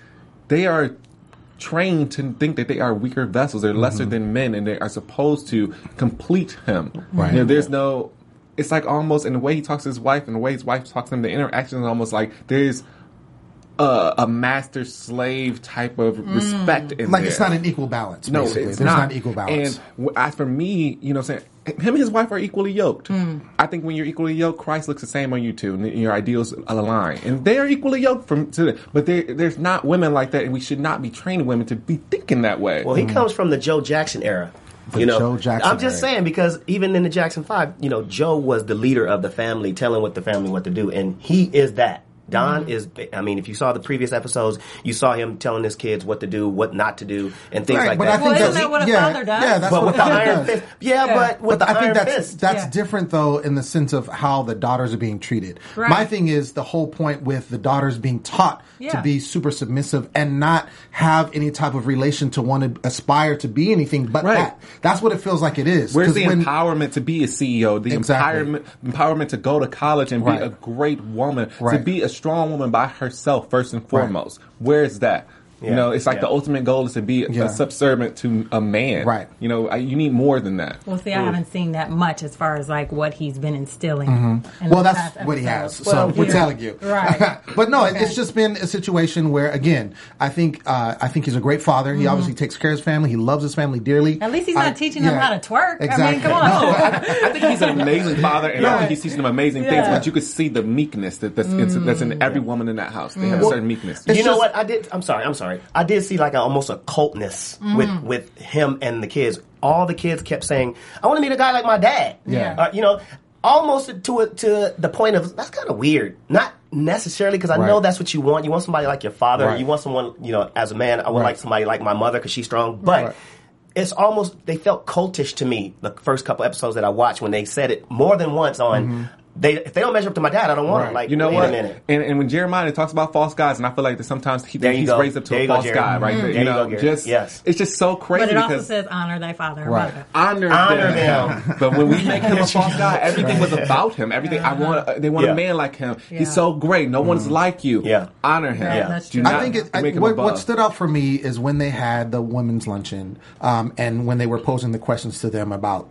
Speaker 2: they are trained to think that they are weaker vessels. They're lesser mm-hmm. than men, and they are supposed to complete him.
Speaker 1: Right.
Speaker 2: You know, there's no. It's like almost in the way he talks to his wife, and the way his wife talks to him. The interaction is almost like there's a, a master slave type of respect mm. in
Speaker 1: Like
Speaker 2: there.
Speaker 1: it's not an equal balance.
Speaker 2: No,
Speaker 1: basically.
Speaker 2: it's
Speaker 1: There's
Speaker 2: not.
Speaker 1: not equal balance.
Speaker 2: And w- I, for me, you know, what I'm saying him and his wife are equally yoked. Mm. I think when you're equally yoked, Christ looks the same on you too, and your ideals align, and they are equally yoked from to. But there, there's not women like that, and we should not be training women to be thinking that way.
Speaker 4: Well, he mm. comes from the Joe Jackson era.
Speaker 1: The
Speaker 4: you know,
Speaker 1: Joe Jackson
Speaker 4: I'm just
Speaker 1: era.
Speaker 4: saying because even in the Jackson Five, you know, Joe was the leader of the family, telling what the family what to do, and he is that. Don mm-hmm. is. I mean, if you saw the previous episodes, you saw him telling his kids what to do, what not to do, and things
Speaker 1: Right,
Speaker 4: like
Speaker 1: but
Speaker 4: that.
Speaker 1: I think
Speaker 3: Well, isn't
Speaker 1: that's,
Speaker 3: that what a
Speaker 1: yeah,
Speaker 3: father does?
Speaker 1: Yeah, that's
Speaker 4: but
Speaker 1: what
Speaker 4: with the iron
Speaker 1: does.
Speaker 4: fist, yeah,
Speaker 3: Yeah.
Speaker 4: but with
Speaker 1: But
Speaker 4: the
Speaker 1: I think that's
Speaker 4: fist,
Speaker 1: that's
Speaker 3: Yeah.
Speaker 1: different though in the sense of how the daughters are being treated.
Speaker 3: Right.
Speaker 1: My thing is the whole point with the daughters being taught to be super submissive and not have any type of relation to want to aspire to be anything but
Speaker 2: Right.
Speaker 1: that. That's what it feels like it is.
Speaker 2: Where's
Speaker 1: 'Cause
Speaker 2: the
Speaker 1: when-
Speaker 2: empowerment to be a CEO? The
Speaker 1: Exactly.
Speaker 2: empowerment, empowerment to go to college and
Speaker 1: Right.
Speaker 2: be a great woman, to be a strong woman by herself first and foremost. Where's that?
Speaker 4: Yeah.
Speaker 2: You know, it's like
Speaker 4: Yeah.
Speaker 2: the ultimate goal is to be a,
Speaker 1: Yeah.
Speaker 2: a subservient to a man.
Speaker 1: Right.
Speaker 2: You know, I, you need more than that.
Speaker 3: Well, see, I haven't seen that much as far as like what he's been instilling.
Speaker 1: Mm-hmm. Well, that's
Speaker 3: past
Speaker 1: what he has.
Speaker 3: episodes.
Speaker 1: So
Speaker 4: Well,
Speaker 1: we're telling you,
Speaker 3: Right.
Speaker 1: but no,
Speaker 3: Okay.
Speaker 1: it's just been a situation where, again, I think uh, I think he's a great father. He obviously takes care of his family. He loves his family dearly.
Speaker 3: Mm-hmm. At least he's
Speaker 1: I-
Speaker 3: not teaching them
Speaker 1: yeah,
Speaker 3: how to twerk.
Speaker 1: Exactly.
Speaker 3: I mean, come on.
Speaker 1: No,
Speaker 2: I, I think he's an amazing father, and I think he's teaching them amazing things. But you could see the meekness that that's, in, that's in every woman in that house. They have a certain meekness.
Speaker 4: you know what I did? I'm sorry. I'm sorry. I did see like a, almost a cultness with with him and the kids. All the kids kept saying, "I want to meet a guy like my dad."
Speaker 1: Yeah.
Speaker 4: Uh, you know, almost to a, to the point of that's kind of weird. Not necessarily because I know that's what you want. You want somebody like your father.
Speaker 1: Right.
Speaker 4: You want someone. You know, as a man, I would
Speaker 1: Right.
Speaker 4: like somebody like my mother because she's strong. But.
Speaker 1: Right.
Speaker 4: It's almost they felt cultish to me the first couple episodes that I watched when they said it more than once on they if they don't measure up to my dad I don't want
Speaker 1: Right.
Speaker 4: them like
Speaker 2: You know
Speaker 4: wait
Speaker 2: what?
Speaker 4: a minute
Speaker 2: And, and when Jeremiah talks about false gods, and I feel like that sometimes he,
Speaker 4: There
Speaker 2: he's
Speaker 4: go.
Speaker 2: raised up to
Speaker 4: There
Speaker 2: a
Speaker 4: you go,
Speaker 2: false
Speaker 4: Jerry.
Speaker 2: god, right?
Speaker 4: Mm.
Speaker 2: There,
Speaker 4: There
Speaker 2: you
Speaker 4: you
Speaker 2: know,
Speaker 4: go,
Speaker 2: just
Speaker 4: Yes.
Speaker 2: it's just so crazy
Speaker 3: But it also says honor thy father and
Speaker 1: Right.
Speaker 3: mother.
Speaker 2: honor,
Speaker 4: Honor
Speaker 2: them.
Speaker 4: them.
Speaker 2: but when we make him a false god, everything was about him. Everything I want, uh, they want
Speaker 4: Yeah.
Speaker 2: a man like him.
Speaker 3: Yeah.
Speaker 2: He's so great. No one's like you.
Speaker 4: Yeah.
Speaker 2: honor him.
Speaker 3: Yeah,
Speaker 2: Do.
Speaker 1: I
Speaker 2: not
Speaker 1: think it, I,
Speaker 2: make him
Speaker 1: what,
Speaker 2: above.
Speaker 1: what stood out for me is when they had the women's luncheon um, and when they were posing the questions to them about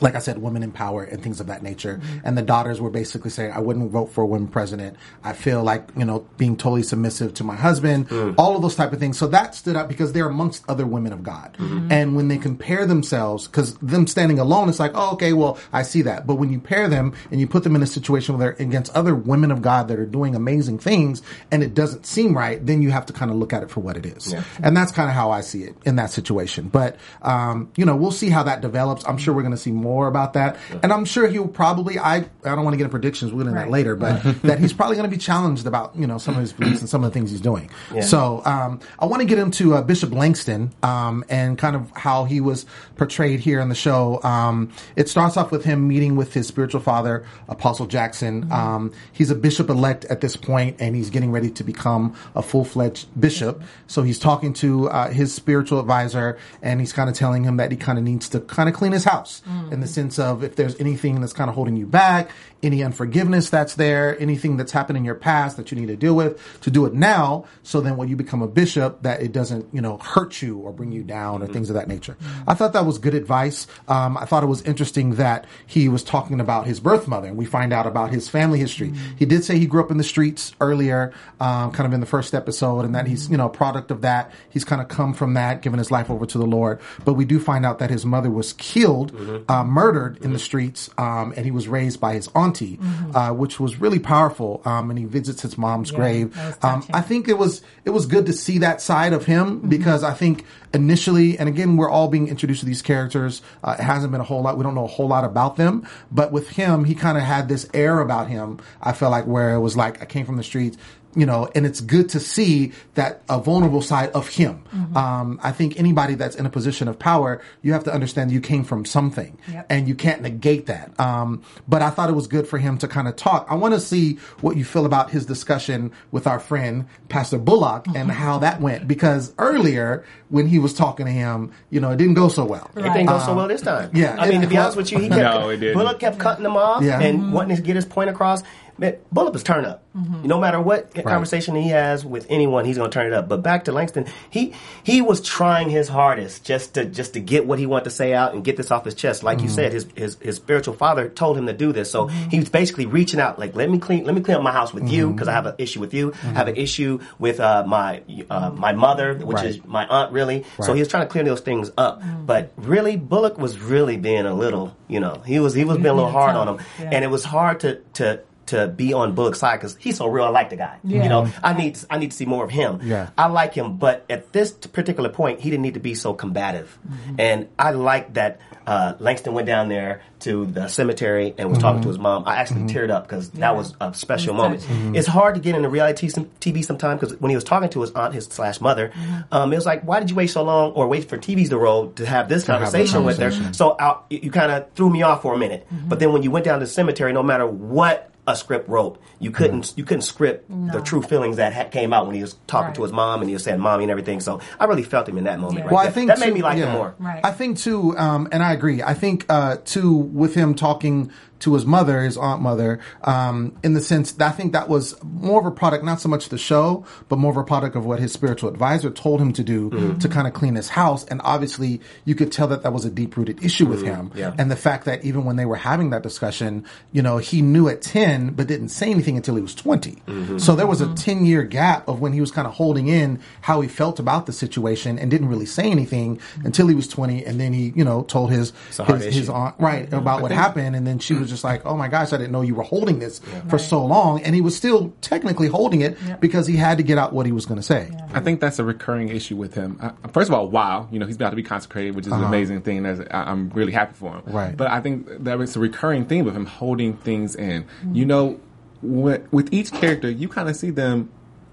Speaker 1: like I said, women in power and things of that nature. And the daughters were basically saying, I wouldn't vote for a woman president. I feel like, you know, being totally submissive to my husband, all of those type of things. So that stood out because they're amongst other women of God. And when they compare themselves, because them standing alone, it's like, oh, okay, well, I see that. But when you pair them and you put them in a situation where they're against other women of God that are doing amazing things and it doesn't seem right, then you have to kind of look at it for what it is. And that's kind of how I see it in that situation. But, um, you know, we'll see how that develops. I'm sure we're going to see more about that. And I'm sure he'll probably, I, I don't want to get into predictions, we'll get into that later, but that he's probably going to be challenged about, you know, some of his beliefs and some of the things he's doing. So, um, I want to get into uh, Bishop Langston, um, and kind of how he was portrayed here in the show. Um, it starts off with him meeting with his spiritual father, Apostle Jackson. Um, he's a bishop elect at this point, and he's getting ready to become a full fledged bishop. So he's talking to uh, his spiritual advisor, and he's kind of telling him that he kind of needs to kind of clean his house in the sense of if there's anything that's kind of holding you back, any unforgiveness that's there, anything that's happened in your past that you need to deal with, to do it now. So then when you become a bishop, that it doesn't, you know, hurt you or bring you down or things of that nature. I thought that was good advice. Um, I thought it was interesting that he was talking about his birth mother and we find out about his family history. He did say he grew up in the streets earlier, um, kind of in the first episode and that he's, you know, a product of that. He's kind of come from that, given his life over to the Lord. But we do find out that his mother was killed, uh, murdered in the streets, um, and he was raised by his auntie, uh, which was really powerful. Um, and he visits his mom's
Speaker 3: Yeah,
Speaker 1: grave. Um. I think it was it was good to see that side of him because I think initially, and again, we're all being introduced to these characters. Uh, it hasn't been a whole lot. We don't know a whole lot about them, but with him, he kind of had this air about him. I felt like where it was like I came from the streets. You know, and it's good to see that a vulnerable side of him. Um, I think anybody that's in a position of power, you have to understand you came from something,
Speaker 3: Yep.
Speaker 1: and you can't negate that. Um, but I thought it was good for him to kind of talk. I want to see what you feel about his discussion with our friend Pastor Bullock and how that went because earlier when he was talking to him, you know, it didn't go so well.
Speaker 4: It didn't go so well this time.
Speaker 1: yeah,
Speaker 4: I mean, to be
Speaker 1: it-
Speaker 4: honest with you, he kept,
Speaker 2: No, it didn't.
Speaker 4: Bullock kept cutting him off
Speaker 1: Yeah.
Speaker 4: and wanting to get his point across. Man, Bullock was turn up. No matter what conversation he has with anyone, he's going to turn it up. But back to Langston, he he was trying his hardest just to just to get what he wanted to say out and get this off his chest. Like you said, his, his his spiritual father told him to do this, so he was basically reaching out, like let me clean let me clean up my house with you because I have an issue with you. I have an issue with uh, my uh, my mother, which
Speaker 1: Right.
Speaker 4: is my aunt, really. So he was trying to clear those things up. But really, Bullock was really being a little, you know, he was he was being a little hard on him,
Speaker 3: Yeah.
Speaker 4: and it was hard to to to be on Bullock's side because he's so real. I like the guy.
Speaker 3: Yeah.
Speaker 4: You know, I need I need to see more of him.
Speaker 1: Yeah.
Speaker 4: I like him, but at this particular point, he didn't need to be so combative. And I like that uh, Langston went down there to the cemetery and was talking to his mom. I actually teared up because that was a special moment.
Speaker 3: touching.
Speaker 4: It's hard to get into reality TV sometimes because when he was talking to his aunt, his slash mother, um, it was like, why did you wait so long or wait for TVs to roll to have this
Speaker 1: have
Speaker 4: conversation with her? So I, you, kind of threw me off for a minute.
Speaker 3: Mm-hmm.
Speaker 4: But then when you went down to the cemetery, no matter what a script wrote, you couldn't you couldn't script the true feelings that ha- came out when he was talking
Speaker 3: Right.
Speaker 4: to his mom and he was saying mommy and everything. So I really felt him in that moment.
Speaker 3: Yeah.
Speaker 4: Right
Speaker 1: Well, I
Speaker 4: there.
Speaker 1: think
Speaker 4: that made
Speaker 1: too-
Speaker 4: me like
Speaker 1: yeah.
Speaker 4: him more.
Speaker 3: Right.
Speaker 1: I think too, um, and I agree. I think uh, too with him talking to his mother, his aunt mother, um, in the sense that I think that was more of a product, not so much the show, but more of a product of what his spiritual advisor told him to do
Speaker 4: Mm-hmm.
Speaker 1: to kind of clean his house. And obviously, you could tell that that was a deep rooted issue with him.
Speaker 4: Mm-hmm. Yeah.
Speaker 1: And the fact that even when they were having that discussion, you know, he knew at ten, but didn't say anything until he was 20
Speaker 4: Mm-hmm.
Speaker 1: So there was a ten year gap of when he was kind of holding in how he felt about the situation and didn't really say anything until he was twenty, and then he, you know, told his his, his aunt right about what happened, and then she was just like, "Oh my gosh, I didn't know you were holding this for so long," and he was still technically holding it because he had to get out what he was going to say.
Speaker 2: I think that's a recurring issue with him. Uh, first of all, wow, you know, he's about to be consecrated, which is an amazing thing. That's, I, I'm really happy for him.
Speaker 1: Right.
Speaker 2: But I think that it's a recurring theme of him holding things in. You know, with, with each character, you kind of see them,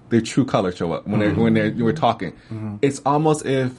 Speaker 2: their true color show up when they're when they're we're talking. It's almost if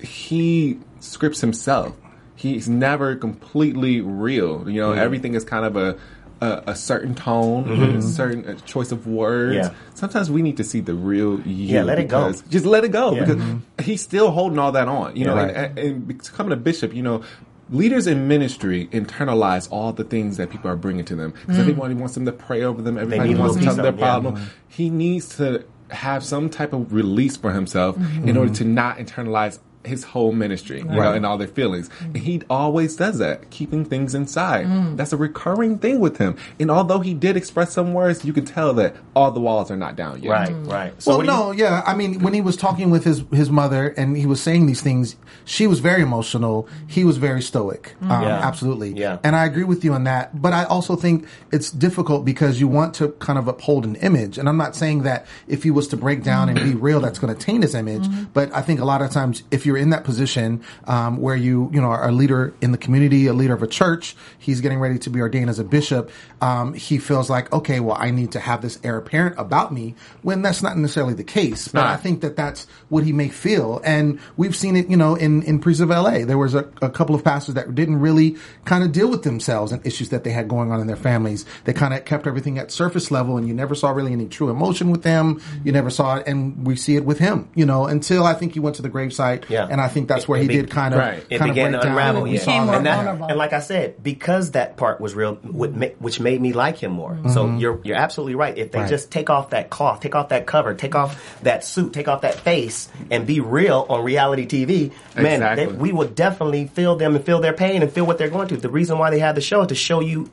Speaker 2: he scripts himself. He's never completely real. You know, everything is kind of a. A, a certain tone, mm-hmm. a certain uh choice of words.
Speaker 4: Yeah.
Speaker 2: Sometimes we need to see the real you.
Speaker 4: Yeah, let it go.
Speaker 2: Just let it go
Speaker 4: Yeah.
Speaker 2: because mm-hmm. he's still holding all that on. You know,
Speaker 1: Right.
Speaker 2: and, and, becoming a bishop, you know, leaders in ministry internalize all the things that people are bringing to them because mm. everybody wants them to pray over them. Everybody wants to tell them their
Speaker 4: of- yeah.
Speaker 2: problem. He needs to have some type of release for himself mm-hmm. in order to not internalize his whole ministry, you know, and all their feelings. And he always does that, keeping things inside. Mm. That's a recurring thing with him. And although he did express some words, you can tell that all the walls are not down yet.
Speaker 4: Right, mm. right. So
Speaker 1: well,
Speaker 4: what do you-
Speaker 1: no, yeah. I mean, when he was talking with his his mother and he was saying these things, she was very emotional. He was very stoic. Mm. Um,
Speaker 4: Yeah.
Speaker 1: Absolutely.
Speaker 4: Yeah.
Speaker 1: And I agree with you on that. But I also think it's difficult because you want to kind of uphold an image. And I'm not saying that if he was to break down and be real, that's going to taint his image. Mm-hmm. But I think a lot of times, if you're in that position um, where you you know are a leader in the community, a leader of a church, he's getting ready to be ordained as a bishop. Um, he feels like, okay, well, I need to have this heir apparent about me when that's not necessarily the case. But. I think that that's what he may feel, and we've seen it. You know, in in Preachers of LA, there was a, a couple of pastors that didn't really kind of deal with themselves and issues that they had going on in their families. They kind of kept everything at surface level, and you never saw really any true emotion with them. You never saw it, and we see it with him. You know, until I think he went to the gravesite,
Speaker 4: Yeah.
Speaker 1: And I think that's where
Speaker 4: it
Speaker 1: he
Speaker 4: be-
Speaker 1: did kind of
Speaker 2: Right.
Speaker 4: it
Speaker 1: kind of
Speaker 4: began
Speaker 1: break
Speaker 4: to
Speaker 1: down.
Speaker 4: unravel.
Speaker 1: and
Speaker 4: Yeah.
Speaker 3: Became more
Speaker 4: and, that- and like I said, because that part was real, which made me like him more. So mm-hmm. you're you're absolutely right. If they
Speaker 1: Right.
Speaker 4: just take off that cloth, take off that cover, take off that suit, take off that face, and be real on reality TV, man,
Speaker 2: Exactly.
Speaker 4: they, we will definitely feel them and feel their pain and feel what they're going through. The reason why they have the show is to show you,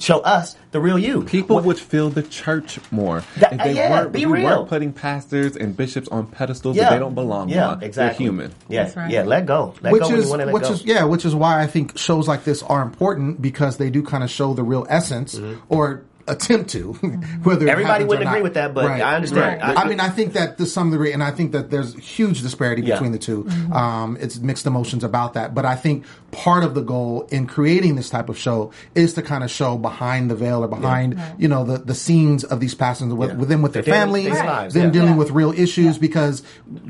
Speaker 4: show us the real you.
Speaker 2: People
Speaker 4: What-
Speaker 2: would feel the church more
Speaker 4: That-
Speaker 2: if they
Speaker 4: yeah,
Speaker 2: weren't.
Speaker 4: be
Speaker 2: if we
Speaker 4: real.
Speaker 2: weren't putting pastors and bishops on pedestals that they don't belong
Speaker 4: yeah,
Speaker 2: on.
Speaker 4: Exactly.
Speaker 2: They're human.
Speaker 4: Yeah,
Speaker 3: That's right.
Speaker 4: yeah. Let go. Let
Speaker 1: which
Speaker 4: go when
Speaker 1: is
Speaker 4: you want to let
Speaker 1: which
Speaker 4: go.
Speaker 1: is yeah, which is why I think shows like this are important because they do kind of show the real essence
Speaker 4: Mm-hmm.
Speaker 1: or attempt to. Whether
Speaker 4: Everybody wouldn't agree with that, but I understand.
Speaker 1: Right.
Speaker 4: I-
Speaker 1: I, mean, I think that to some degree, and I think that there's huge disparity
Speaker 4: Yeah.
Speaker 1: between the 2 Um, it's mixed emotions about that, but I think part of the goal in creating this type of show is to kind of show behind the veil or behind, you know, the, the scenes of these pastors with,
Speaker 4: Yeah.
Speaker 1: with them with their
Speaker 4: Their daily-
Speaker 1: families,
Speaker 4: daily lives,
Speaker 1: them
Speaker 4: yeah.
Speaker 1: dealing
Speaker 3: Yeah.
Speaker 1: with real issues because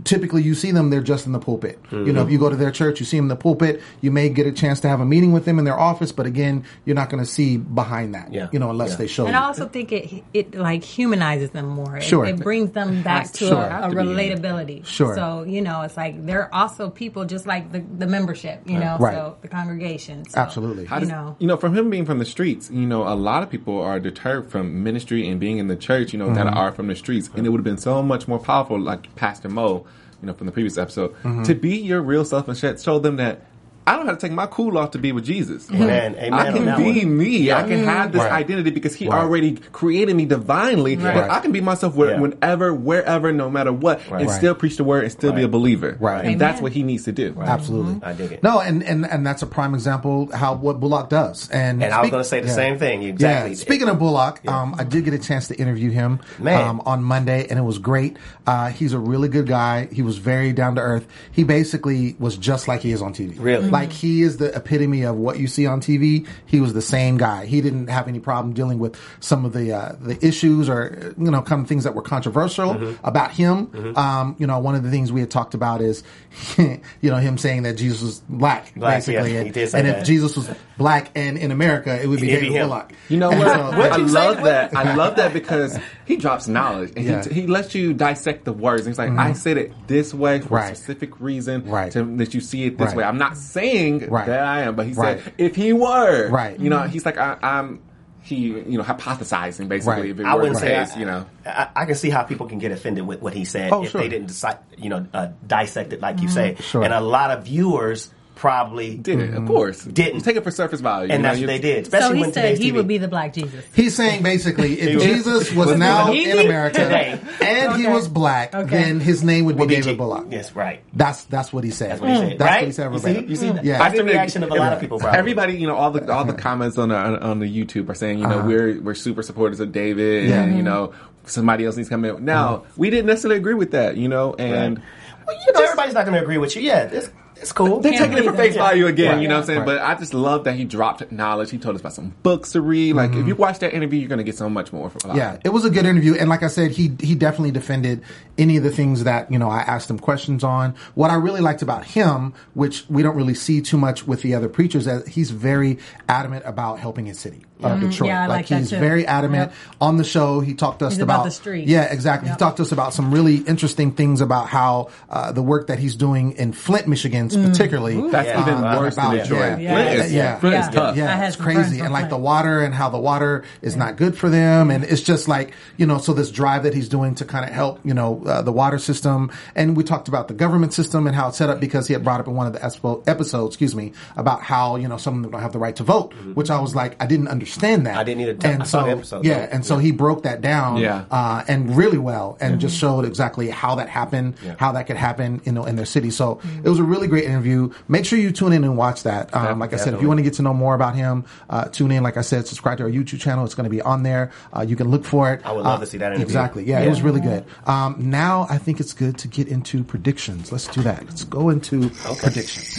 Speaker 1: typically you see them, they're just in the pulpit. You know, if you go to their church, you see them in the pulpit, you may get a chance to have a meeting with them in their office, but again, you're not going to see behind that,
Speaker 4: Yeah.
Speaker 1: you know, unless
Speaker 4: Yeah.
Speaker 1: they show
Speaker 3: And
Speaker 1: you.
Speaker 3: I also think it it like humanizes them more. It,
Speaker 1: Sure.
Speaker 3: it brings them back to
Speaker 1: Sure.
Speaker 3: a, a
Speaker 2: Have to be
Speaker 3: relatability.
Speaker 1: Sure.
Speaker 3: So you know, it's like they're also people just like the, the membership. You know,
Speaker 1: Right.
Speaker 3: so the congregation. So,
Speaker 1: Absolutely.
Speaker 2: How
Speaker 3: You
Speaker 2: does-
Speaker 3: know,
Speaker 2: you know, from him being from the streets, you know, a lot of people are deterred from ministry and being in the church, you know, that mm-hmm. are from the streets. And it would have been so much more powerful, like Pastor Mo, you know, from the previous episode, mm-hmm. to be your real self and show them that I don't have to take my cool off to be with Jesus.
Speaker 4: Amen. Amen
Speaker 2: I can be
Speaker 4: one.
Speaker 2: me. I can have this
Speaker 1: Right.
Speaker 2: identity because He
Speaker 1: Right.
Speaker 2: already created me divinely.
Speaker 3: Right.
Speaker 2: But I can be myself where,
Speaker 4: Yeah.
Speaker 2: whenever, wherever, no matter what,
Speaker 4: Right.
Speaker 2: and
Speaker 1: Right.
Speaker 2: still preach the word and still be a believer.
Speaker 1: Right.
Speaker 2: And that's what He needs to do.
Speaker 1: Absolutely,
Speaker 4: I dig it.
Speaker 1: No, and, and and that's a prime example how what Bullock does. And
Speaker 4: And I was gonna say the
Speaker 1: yeah.
Speaker 4: same thing, exactly.
Speaker 1: Yeah. Speaking of Bullock, um, I did get a chance to interview him um, on Monday, and it was great. Uh, he's a really good guy. He was very down to earth. He basically was just like he is on TV.
Speaker 4: Really?
Speaker 1: Like he is the epitome of what you see on TV. He was the same guy. He didn't have any problem dealing with some of the uh, the issues or you know kind of things that were controversial
Speaker 4: Mm-hmm.
Speaker 1: about him. Um, you know, one of the things we had talked about is you know him saying that Jesus was black,
Speaker 4: Black,
Speaker 1: basically,
Speaker 4: yeah,
Speaker 1: and,
Speaker 4: he did say
Speaker 1: and if. Jesus was black and in America, it would be
Speaker 4: It'd
Speaker 1: David
Speaker 4: him.
Speaker 1: Bullock.
Speaker 2: You know what?
Speaker 1: so-
Speaker 2: I
Speaker 4: you say?
Speaker 2: love that. I love that because he drops knowledge and
Speaker 1: Yeah.
Speaker 2: he, he lets you dissect the words. And he's like, I said it this way for
Speaker 1: Mm-hmm. Right.
Speaker 2: a specific reason,
Speaker 1: Right.
Speaker 2: to, that you see it this
Speaker 1: Right.
Speaker 2: way. I'm not saying
Speaker 1: Right.
Speaker 2: that I am, but he
Speaker 1: Right.
Speaker 2: said if he were,
Speaker 1: Right.
Speaker 2: You know, he's like, I, I'm. He, you know, hypothesizing basically.
Speaker 1: Right.
Speaker 2: If it
Speaker 4: I wouldn't say,
Speaker 2: case,
Speaker 4: I,
Speaker 2: you know.
Speaker 4: I, I can see how people can get offended with what he said
Speaker 1: Oh,
Speaker 4: if
Speaker 1: sure.
Speaker 4: they didn't decide, you know, uh, dissect it like you say.
Speaker 1: Sure.
Speaker 4: And a lot of viewers probably
Speaker 2: Did it, of course.
Speaker 4: Didn't.
Speaker 2: Take it for surface value.
Speaker 4: and
Speaker 2: know,
Speaker 4: that's
Speaker 2: you-
Speaker 4: what they did. Especially
Speaker 3: so he
Speaker 4: when
Speaker 3: said
Speaker 4: today's
Speaker 3: he
Speaker 4: TV.
Speaker 3: would be the black Jesus.
Speaker 1: He's saying basically, if Jesus was
Speaker 4: was
Speaker 1: now
Speaker 3: easy
Speaker 1: in America
Speaker 4: today.
Speaker 1: and he was black,
Speaker 3: Okay.
Speaker 1: then his name would be
Speaker 4: Would be
Speaker 1: David
Speaker 4: G-
Speaker 1: Bullock.
Speaker 4: Yes, right.
Speaker 1: That's that's what he said.
Speaker 4: That's what he said.
Speaker 1: That's
Speaker 4: right?
Speaker 1: what he said.
Speaker 4: You see, you see that?
Speaker 1: Yeah.
Speaker 4: That's the reaction of a lot of people. Probably.
Speaker 2: Everybody, you know, all the all the comments on the on the YouTube are saying, you know, we're we're super supporters of David,
Speaker 1: Uh-huh. Yeah.
Speaker 2: and you know, somebody else needs to come in. Now, we didn't necessarily agree with that, you know, and
Speaker 4: Well, you know, everybody's not going to agree with you. Yeah, it's, it's cool.
Speaker 2: they're taking it for face value again,
Speaker 4: Right.
Speaker 2: you know what I'm saying?
Speaker 1: Right.
Speaker 2: But I just love that he dropped knowledge. He told us about some books to read. Like, if mm-hmm. you watch that interview, you're going to get so much more from it.
Speaker 1: Yeah, it was a good interview, and like I said, he he definitely defended any of the things that you know I asked him questions on. What I really liked about him, which we don't really see too much with the other preachers, that he's very adamant about helping his city, uh, Detroit.
Speaker 3: Yeah, I like that
Speaker 1: he's
Speaker 3: too.
Speaker 1: very adamant
Speaker 3: Yep.
Speaker 1: on the show. He talked to us
Speaker 3: He's about the street.
Speaker 1: Yeah, exactly.
Speaker 3: Yep.
Speaker 1: He talked to us about some really interesting things about how uh, the work that he's doing in Flint, Michigan, particularly.
Speaker 2: That's
Speaker 4: Yeah.
Speaker 2: even worse than
Speaker 1: about-
Speaker 2: Detroit.
Speaker 1: yeah.
Speaker 2: Flint
Speaker 1: Yeah.
Speaker 2: is,
Speaker 1: Yeah.
Speaker 2: Flint is tough.
Speaker 3: I
Speaker 1: Yeah, it's crazy. And like the water and how the water is not good for them. And it's just like, you know, so this drive that he's doing to kind of help, you know, uh, the water system. And we talked about the government system and how it's set up because he had brought up in one of the espo- episodes, excuse me, about how, you know, some of them don't have the right to vote, which I was like, I didn't understand that.
Speaker 4: I didn't either.
Speaker 1: And
Speaker 4: I saw
Speaker 1: so,
Speaker 4: the episode,
Speaker 1: yeah.
Speaker 4: though.
Speaker 1: And so he broke that down,
Speaker 2: Yeah.
Speaker 1: uh, and really well and just showed exactly how that happened, how that could happen, you know, in their city. So it was a really great interview. Make sure you tune in and watch that. Um, like I said, if you want to get to know more about him, uh, tune in. Like I said, subscribe to our YouTube channel. It's going to be on there. Uh, you can look for it.
Speaker 4: I would love
Speaker 1: Uh,
Speaker 4: to see that interview.
Speaker 1: Exactly. Yeah, it was really good. Um, now I think it's good to get into predictions. Let's do that. Let's go into predictions.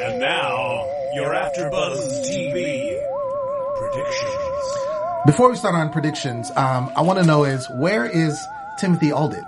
Speaker 5: And now, your AfterBuzz TV predictions.
Speaker 1: Before we start on predictions, um, I want to know is where is Timothy Aldit?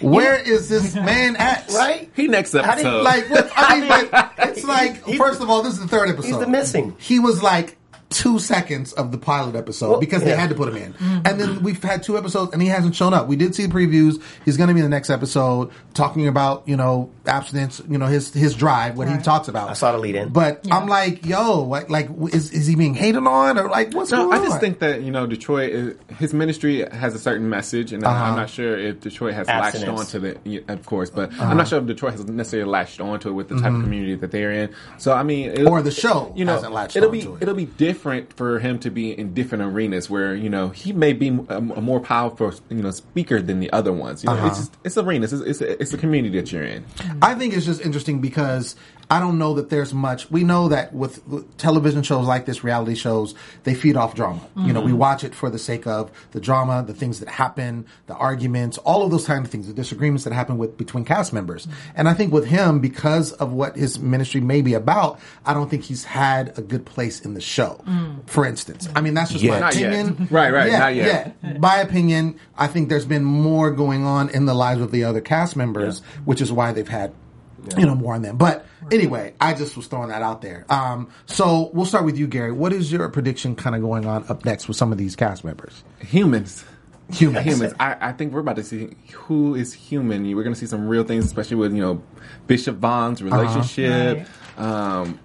Speaker 1: Where is this man at?
Speaker 4: Right?
Speaker 2: He next
Speaker 4: How did-
Speaker 2: episode.
Speaker 1: Like, what, I mean, but it's like,
Speaker 4: He-
Speaker 1: first of all, this is the third episode.
Speaker 4: He's the missing.
Speaker 1: He was like two seconds of the pilot episode
Speaker 4: Well,
Speaker 1: because they
Speaker 4: yeah.
Speaker 1: had to put him in. And then we've had two episodes and he hasn't shown up. We did see the previews. He's going to be in the next episode talking about, you know, abstinence, you know, his, his drive, what he talks about.
Speaker 4: I saw the lead in.
Speaker 1: But I'm like, yo, what, like, is, is he being hated on or like, what's
Speaker 2: No,
Speaker 1: going
Speaker 2: I just think that you know Detroit, is, his ministry has a certain message, and
Speaker 1: Uh-huh.
Speaker 2: I'm not sure if Detroit has latched
Speaker 4: Abstinence.
Speaker 2: onto it. Of course, but
Speaker 1: Uh-huh.
Speaker 2: I'm not sure if Detroit has necessarily latched onto it with the type of community that they're in. So I mean, it'll-
Speaker 1: Mm-hmm. Or the show
Speaker 2: you know,
Speaker 1: hasn't latched
Speaker 2: it'll be
Speaker 1: onto it.
Speaker 2: it'll be different for him to be in different arenas where you know he may be a, a more powerful you know speaker than the other ones. You know,
Speaker 1: Uh-huh.
Speaker 2: it's just, it's arenas, it's, it's it's a community that you're in.
Speaker 1: I think it's just interesting because I don't know that there's much. We know that with, with television shows like this, reality shows, they feed off drama. You know, we mm-hmm. watch it for the sake of the drama, the things that happen, the arguments, all of those kind of things, the disagreements that happen with between cast members. Mm-hmm. And I think with him, because of what his ministry may be about, I don't think he's had a good place in the show. Mm. For instance, I mean that's just
Speaker 2: Yeah.
Speaker 1: my
Speaker 2: Not yet.
Speaker 1: opinion.
Speaker 2: Right, right,
Speaker 1: Yeah,
Speaker 2: not yet.
Speaker 1: yeah. My opinion, I think there's been more going on in the lives of the other cast members, which is why they've had, you know, more on them. But anyway, I just was throwing that out there. Um, so we'll start with you, Gary. What is your prediction kind of going on up next with some of these cast members?
Speaker 2: Humans.
Speaker 1: Humans.
Speaker 2: Humans. I, I think we're about to see who is human. We're going to see some real things, especially with you know Bishop Vaughn's relationship, um,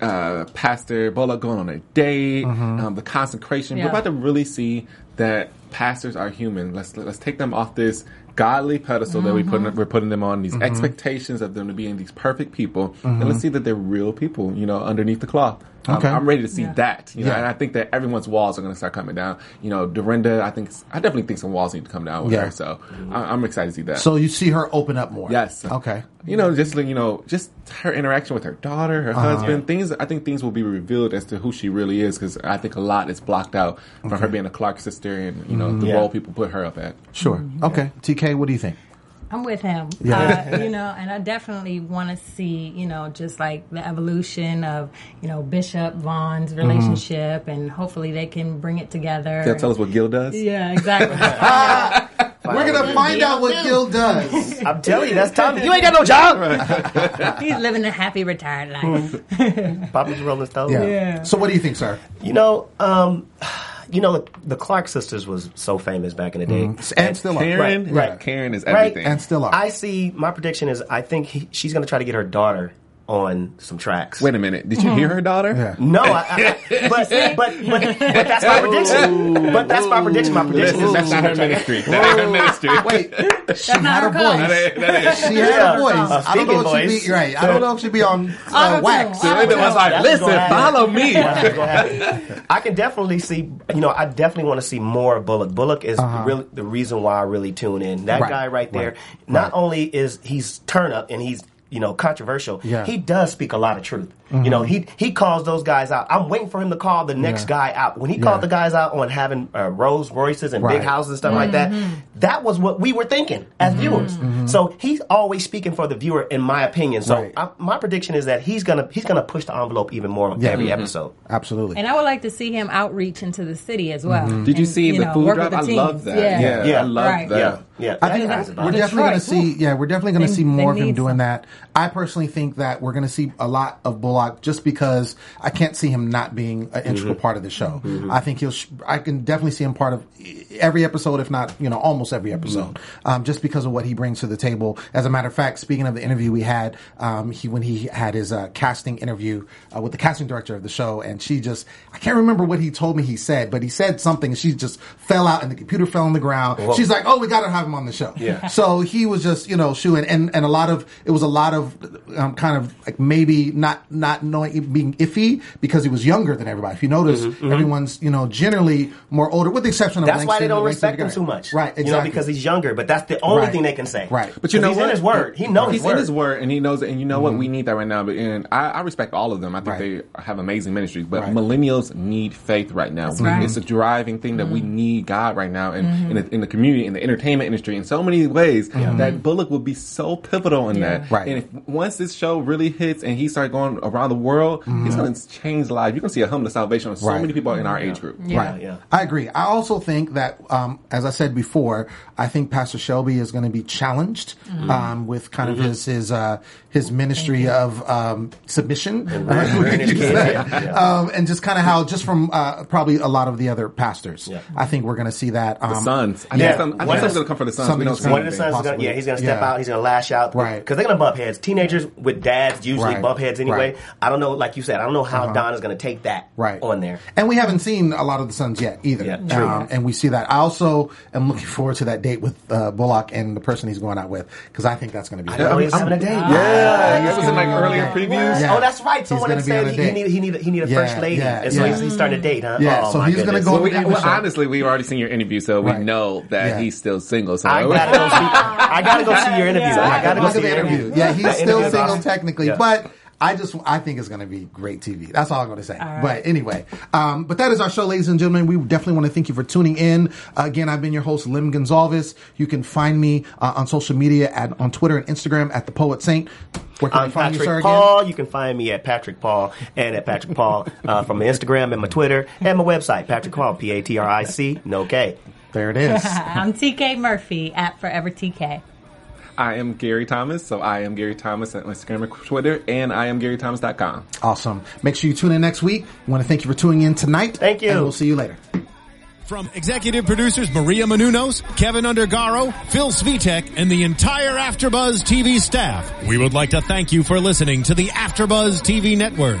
Speaker 2: uh, Pastor Bullock going on a date, um, the consecration.
Speaker 3: Yeah.
Speaker 2: We're about to really see that pastors are human. Let's let's take them off this godly pedestal that we put mm-hmm. we're putting them on these mm-hmm. expectations of them to being these perfect people, and let's mm-hmm. see that they're real people. You know, underneath the cloth.
Speaker 1: Okay.
Speaker 2: I'm ready to see
Speaker 3: Yeah.
Speaker 2: that. You know,
Speaker 1: Yeah.
Speaker 2: and I think that everyone's walls are going to start coming down. You know, Dorinda, I think I definitely think some walls need to come down with
Speaker 1: Yeah.
Speaker 2: her. So I, I'm excited to see that.
Speaker 1: So you see her open up more.
Speaker 2: yes,
Speaker 1: Okay.
Speaker 2: You know, just like, you know, just her interaction with her daughter, her
Speaker 1: Uh-huh.
Speaker 2: husband. Things. I think things will be revealed as to who she really is because I think a lot is blocked out from her being a Clark sister and you know the
Speaker 4: Yeah.
Speaker 2: role people put her up at.
Speaker 1: Sure. Okay. TK, what do you think?
Speaker 3: I'm with him.
Speaker 1: Yeah.
Speaker 3: Uh, you know, and I definitely want to see, you know, just like the evolution of, you know, Bishop Vaughn's
Speaker 1: Mm-hmm.
Speaker 3: relationship, and hopefully they can bring it together.
Speaker 2: Can you tell us what Gil does?
Speaker 3: Yeah, exactly.
Speaker 1: We're gonna find out what Gil does.
Speaker 4: I'm telling you, that's Tommy. You ain't got no job.
Speaker 3: He's living a happy retired life.
Speaker 4: Papa's Rolling Stone.
Speaker 1: Yeah.
Speaker 3: Yeah.
Speaker 1: So what do you think, sir?
Speaker 4: You know, um, you know, the, the Clark sisters was so famous back in the day, mm-hmm.
Speaker 1: And still are.
Speaker 2: Karen,
Speaker 4: Right,
Speaker 2: right,
Speaker 4: right.
Speaker 2: Karen is
Speaker 4: Right.
Speaker 2: everything.
Speaker 1: And still are.
Speaker 4: I see. My prediction is, I think he, she's going to try to get her daughter on some tracks.
Speaker 2: Wait a minute, did you hear her daughter?
Speaker 1: Yeah.
Speaker 4: No, I, I, I- but, but but but that's my prediction. But that's my prediction. My prediction
Speaker 2: Listen,
Speaker 4: is
Speaker 2: that's not her ministry. That ain't her ministry.
Speaker 1: Wait, she had
Speaker 3: her
Speaker 1: a voice.
Speaker 2: ain't- that ain't-
Speaker 1: She had
Speaker 4: Yeah.
Speaker 1: a voice.
Speaker 4: A
Speaker 1: I don't know if she'd be right. I don't know if she'd be on uh,
Speaker 3: Auto-tune.
Speaker 1: wax.
Speaker 2: So Linda was like,
Speaker 4: That's
Speaker 2: listen, follow me.
Speaker 4: That's gonna happen. I can definitely see. You know, I definitely want to see more of Bullock. Bullock is really the reason why I really tune in. That
Speaker 1: Right.
Speaker 4: guy right there.
Speaker 1: Right.
Speaker 4: Not
Speaker 1: Right.
Speaker 4: only is he's turn up and he's you know controversial.
Speaker 1: Yeah.
Speaker 4: He does speak a lot of truth. Mm-hmm. You know, he he calls those guys out. I'm waiting for him to call the next
Speaker 1: Yeah.
Speaker 4: guy out. When he
Speaker 1: Yeah.
Speaker 4: called the guys out on having uh, Rolls Royces and
Speaker 1: Right.
Speaker 4: big houses and stuff like that, mm-hmm. that was what we were thinking as mm-hmm. viewers. So he's always speaking for the viewer, in my opinion. So
Speaker 1: Right.
Speaker 4: I, my prediction is that he's gonna he's gonna push the envelope even more on
Speaker 1: Yeah.
Speaker 4: every episode.
Speaker 1: Absolutely.
Speaker 3: and I would like to see him outreach into the city as well.
Speaker 1: Mm-hmm.
Speaker 2: Did you
Speaker 3: And,
Speaker 2: see the
Speaker 3: know,
Speaker 2: food
Speaker 3: work
Speaker 2: drive?
Speaker 3: with
Speaker 2: I love that.
Speaker 3: Yeah.
Speaker 2: Yeah,
Speaker 4: Yeah.
Speaker 2: I love
Speaker 3: Right.
Speaker 2: that.
Speaker 4: Yeah, yeah.
Speaker 1: I think we're
Speaker 4: it.
Speaker 1: definitely going to see. Yeah, we're definitely going to see more of him doing that. I personally think that we're going to see a lot of Bullock just because I can't see him not being an integral
Speaker 4: Mm-hmm.
Speaker 1: part of the show. I think he'll. Sh- I can definitely see him part of every episode, if not you know almost every episode,
Speaker 4: Mm-hmm.
Speaker 1: um, just because of what he brings to the table. As a matter of fact, speaking of the interview we had, um, he when he had his uh, casting interview uh, with the casting director of the show, and she just I can't remember what he told me he said, but he said something, and she just fell out, and the computer fell on the ground.
Speaker 4: Whoa.
Speaker 1: She's like, "Oh, we got to have him on the show."
Speaker 4: Yeah.
Speaker 1: So he was just, you know, shooing, and and a lot of it was a lot of um, kind of like maybe not not knowing being iffy because he was younger than everybody. If you notice, everyone's you know generally more older, with the exception of
Speaker 4: Mm-hmm, That's why they
Speaker 1: Langston-
Speaker 4: don't
Speaker 1: Langston
Speaker 4: respect him too much,
Speaker 1: right? Exactly.
Speaker 4: You know, because he's younger. But that's the only
Speaker 1: Right.
Speaker 4: thing they can say,
Speaker 1: Right.
Speaker 2: But you know
Speaker 4: he's
Speaker 2: what?
Speaker 4: in his word. He knows
Speaker 2: he's
Speaker 4: his word.
Speaker 2: in his word, and he knows it. And you know what? We need that right now. But and I, I respect all of them. I think
Speaker 1: Mm-hmm. Right.
Speaker 2: they have amazing ministries. But
Speaker 1: Right.
Speaker 2: millennials need faith right now.
Speaker 3: right.
Speaker 2: It's a driving thing that we
Speaker 1: Mm-hmm.
Speaker 2: need God right now, and in, the, in the community, in the entertainment industry, in so many ways. That Bullock will be so pivotal in that.
Speaker 1: Mm-hmm. Right.
Speaker 2: And if once this show really hits and he starts going around the world, he's going to change lives. You're going to see a hum of salvation on so
Speaker 1: Mm-hmm. Right.
Speaker 2: many people in our age group.
Speaker 3: Yeah.
Speaker 1: Right.
Speaker 4: yeah.
Speaker 1: I agree. I also think that, um, as I said before, I think Pastor Shelby is going to be challenged um, with kind of his his uh, his ministry of um, submission,
Speaker 4: rearing his kids, yeah, yeah.
Speaker 1: Um, and just kind of how just from uh, probably a lot of the other pastors.
Speaker 4: Yeah.
Speaker 1: I think we're going to see that. Um,
Speaker 2: The sons. I
Speaker 4: Yeah.
Speaker 2: think, some, I think
Speaker 4: One of
Speaker 2: something's
Speaker 4: the-
Speaker 2: going to come for the sons.
Speaker 1: something
Speaker 2: know
Speaker 1: gonna
Speaker 4: One of the sons is gonna, yeah, he's gonna step
Speaker 1: Yeah.
Speaker 4: out. He's gonna lash out,
Speaker 1: Right.
Speaker 4: Because they're gonna bump heads. Teenagers with dads usually
Speaker 1: Right.
Speaker 4: bump heads anyway.
Speaker 1: Right. Uh-huh.
Speaker 4: I don't know, like you said, I don't know how Don is gonna take that
Speaker 1: right
Speaker 4: on there.
Speaker 1: and we haven't seen a lot of the sons yet either
Speaker 4: Yeah, true.
Speaker 1: um, and we see that i also am looking forward to that date with uh, bullock and the person he's going out with because i think that's going to be
Speaker 4: I know he's having a date.
Speaker 2: Yeah, that was in like earlier
Speaker 1: on a date.
Speaker 2: previews.
Speaker 1: Yeah.
Speaker 4: Oh, that's right.
Speaker 1: He's
Speaker 4: Someone
Speaker 1: gonna
Speaker 4: had
Speaker 1: be on
Speaker 4: said
Speaker 1: a
Speaker 4: he, he
Speaker 1: date.
Speaker 4: need he need he need a
Speaker 1: Yeah,
Speaker 4: first lady,
Speaker 1: yeah,
Speaker 4: and so
Speaker 1: yeah.
Speaker 4: he's, he's starting to date, huh?
Speaker 1: Yeah,
Speaker 4: Oh,
Speaker 1: so he's gonna go
Speaker 2: Well, we, well, honestly, we've already seen your interview, so we
Speaker 1: Right.
Speaker 2: know that
Speaker 1: Yeah.
Speaker 2: he's still single. So
Speaker 4: I gotta go see. I gotta go see your interview. I gotta go see
Speaker 1: the
Speaker 4: your
Speaker 1: interview. Yeah, he's still single technically, but I just I think it's going to be great TV. That's all I'm going to say. But anyway, um, but that is our show, ladies and gentlemen. We definitely want to thank you for tuning in. Uh, again, I've been your host, Lim Gonzalez. You can find me uh, on social media at on Twitter and Instagram at the Poet Saint. Where can
Speaker 4: I'm
Speaker 1: find
Speaker 4: Patrick
Speaker 1: you, sir?
Speaker 4: Paul.
Speaker 1: Again?
Speaker 4: You can find me at Patrick Paul and at Patrick Paul uh, from my Instagram and my Twitter and my website, Patrick Paul, P A T R I C, no K.
Speaker 1: There it is.
Speaker 3: I'm TK Murphy at Forever TK.
Speaker 2: I am Gary Thomas, so I am Gary Thomas on Instagram and Twitter, and I am GaryThomas.com.
Speaker 1: awesome. Make sure you tune in next week. We want to thank you for tuning in tonight.
Speaker 4: Thank you.
Speaker 1: And we'll see you later.
Speaker 5: From executive producers Maria Menounos, Kevin Undergaro, Phil Svitek, and the entire AfterBuzz TV staff, we would like to thank you for listening to the AfterBuzz TV network.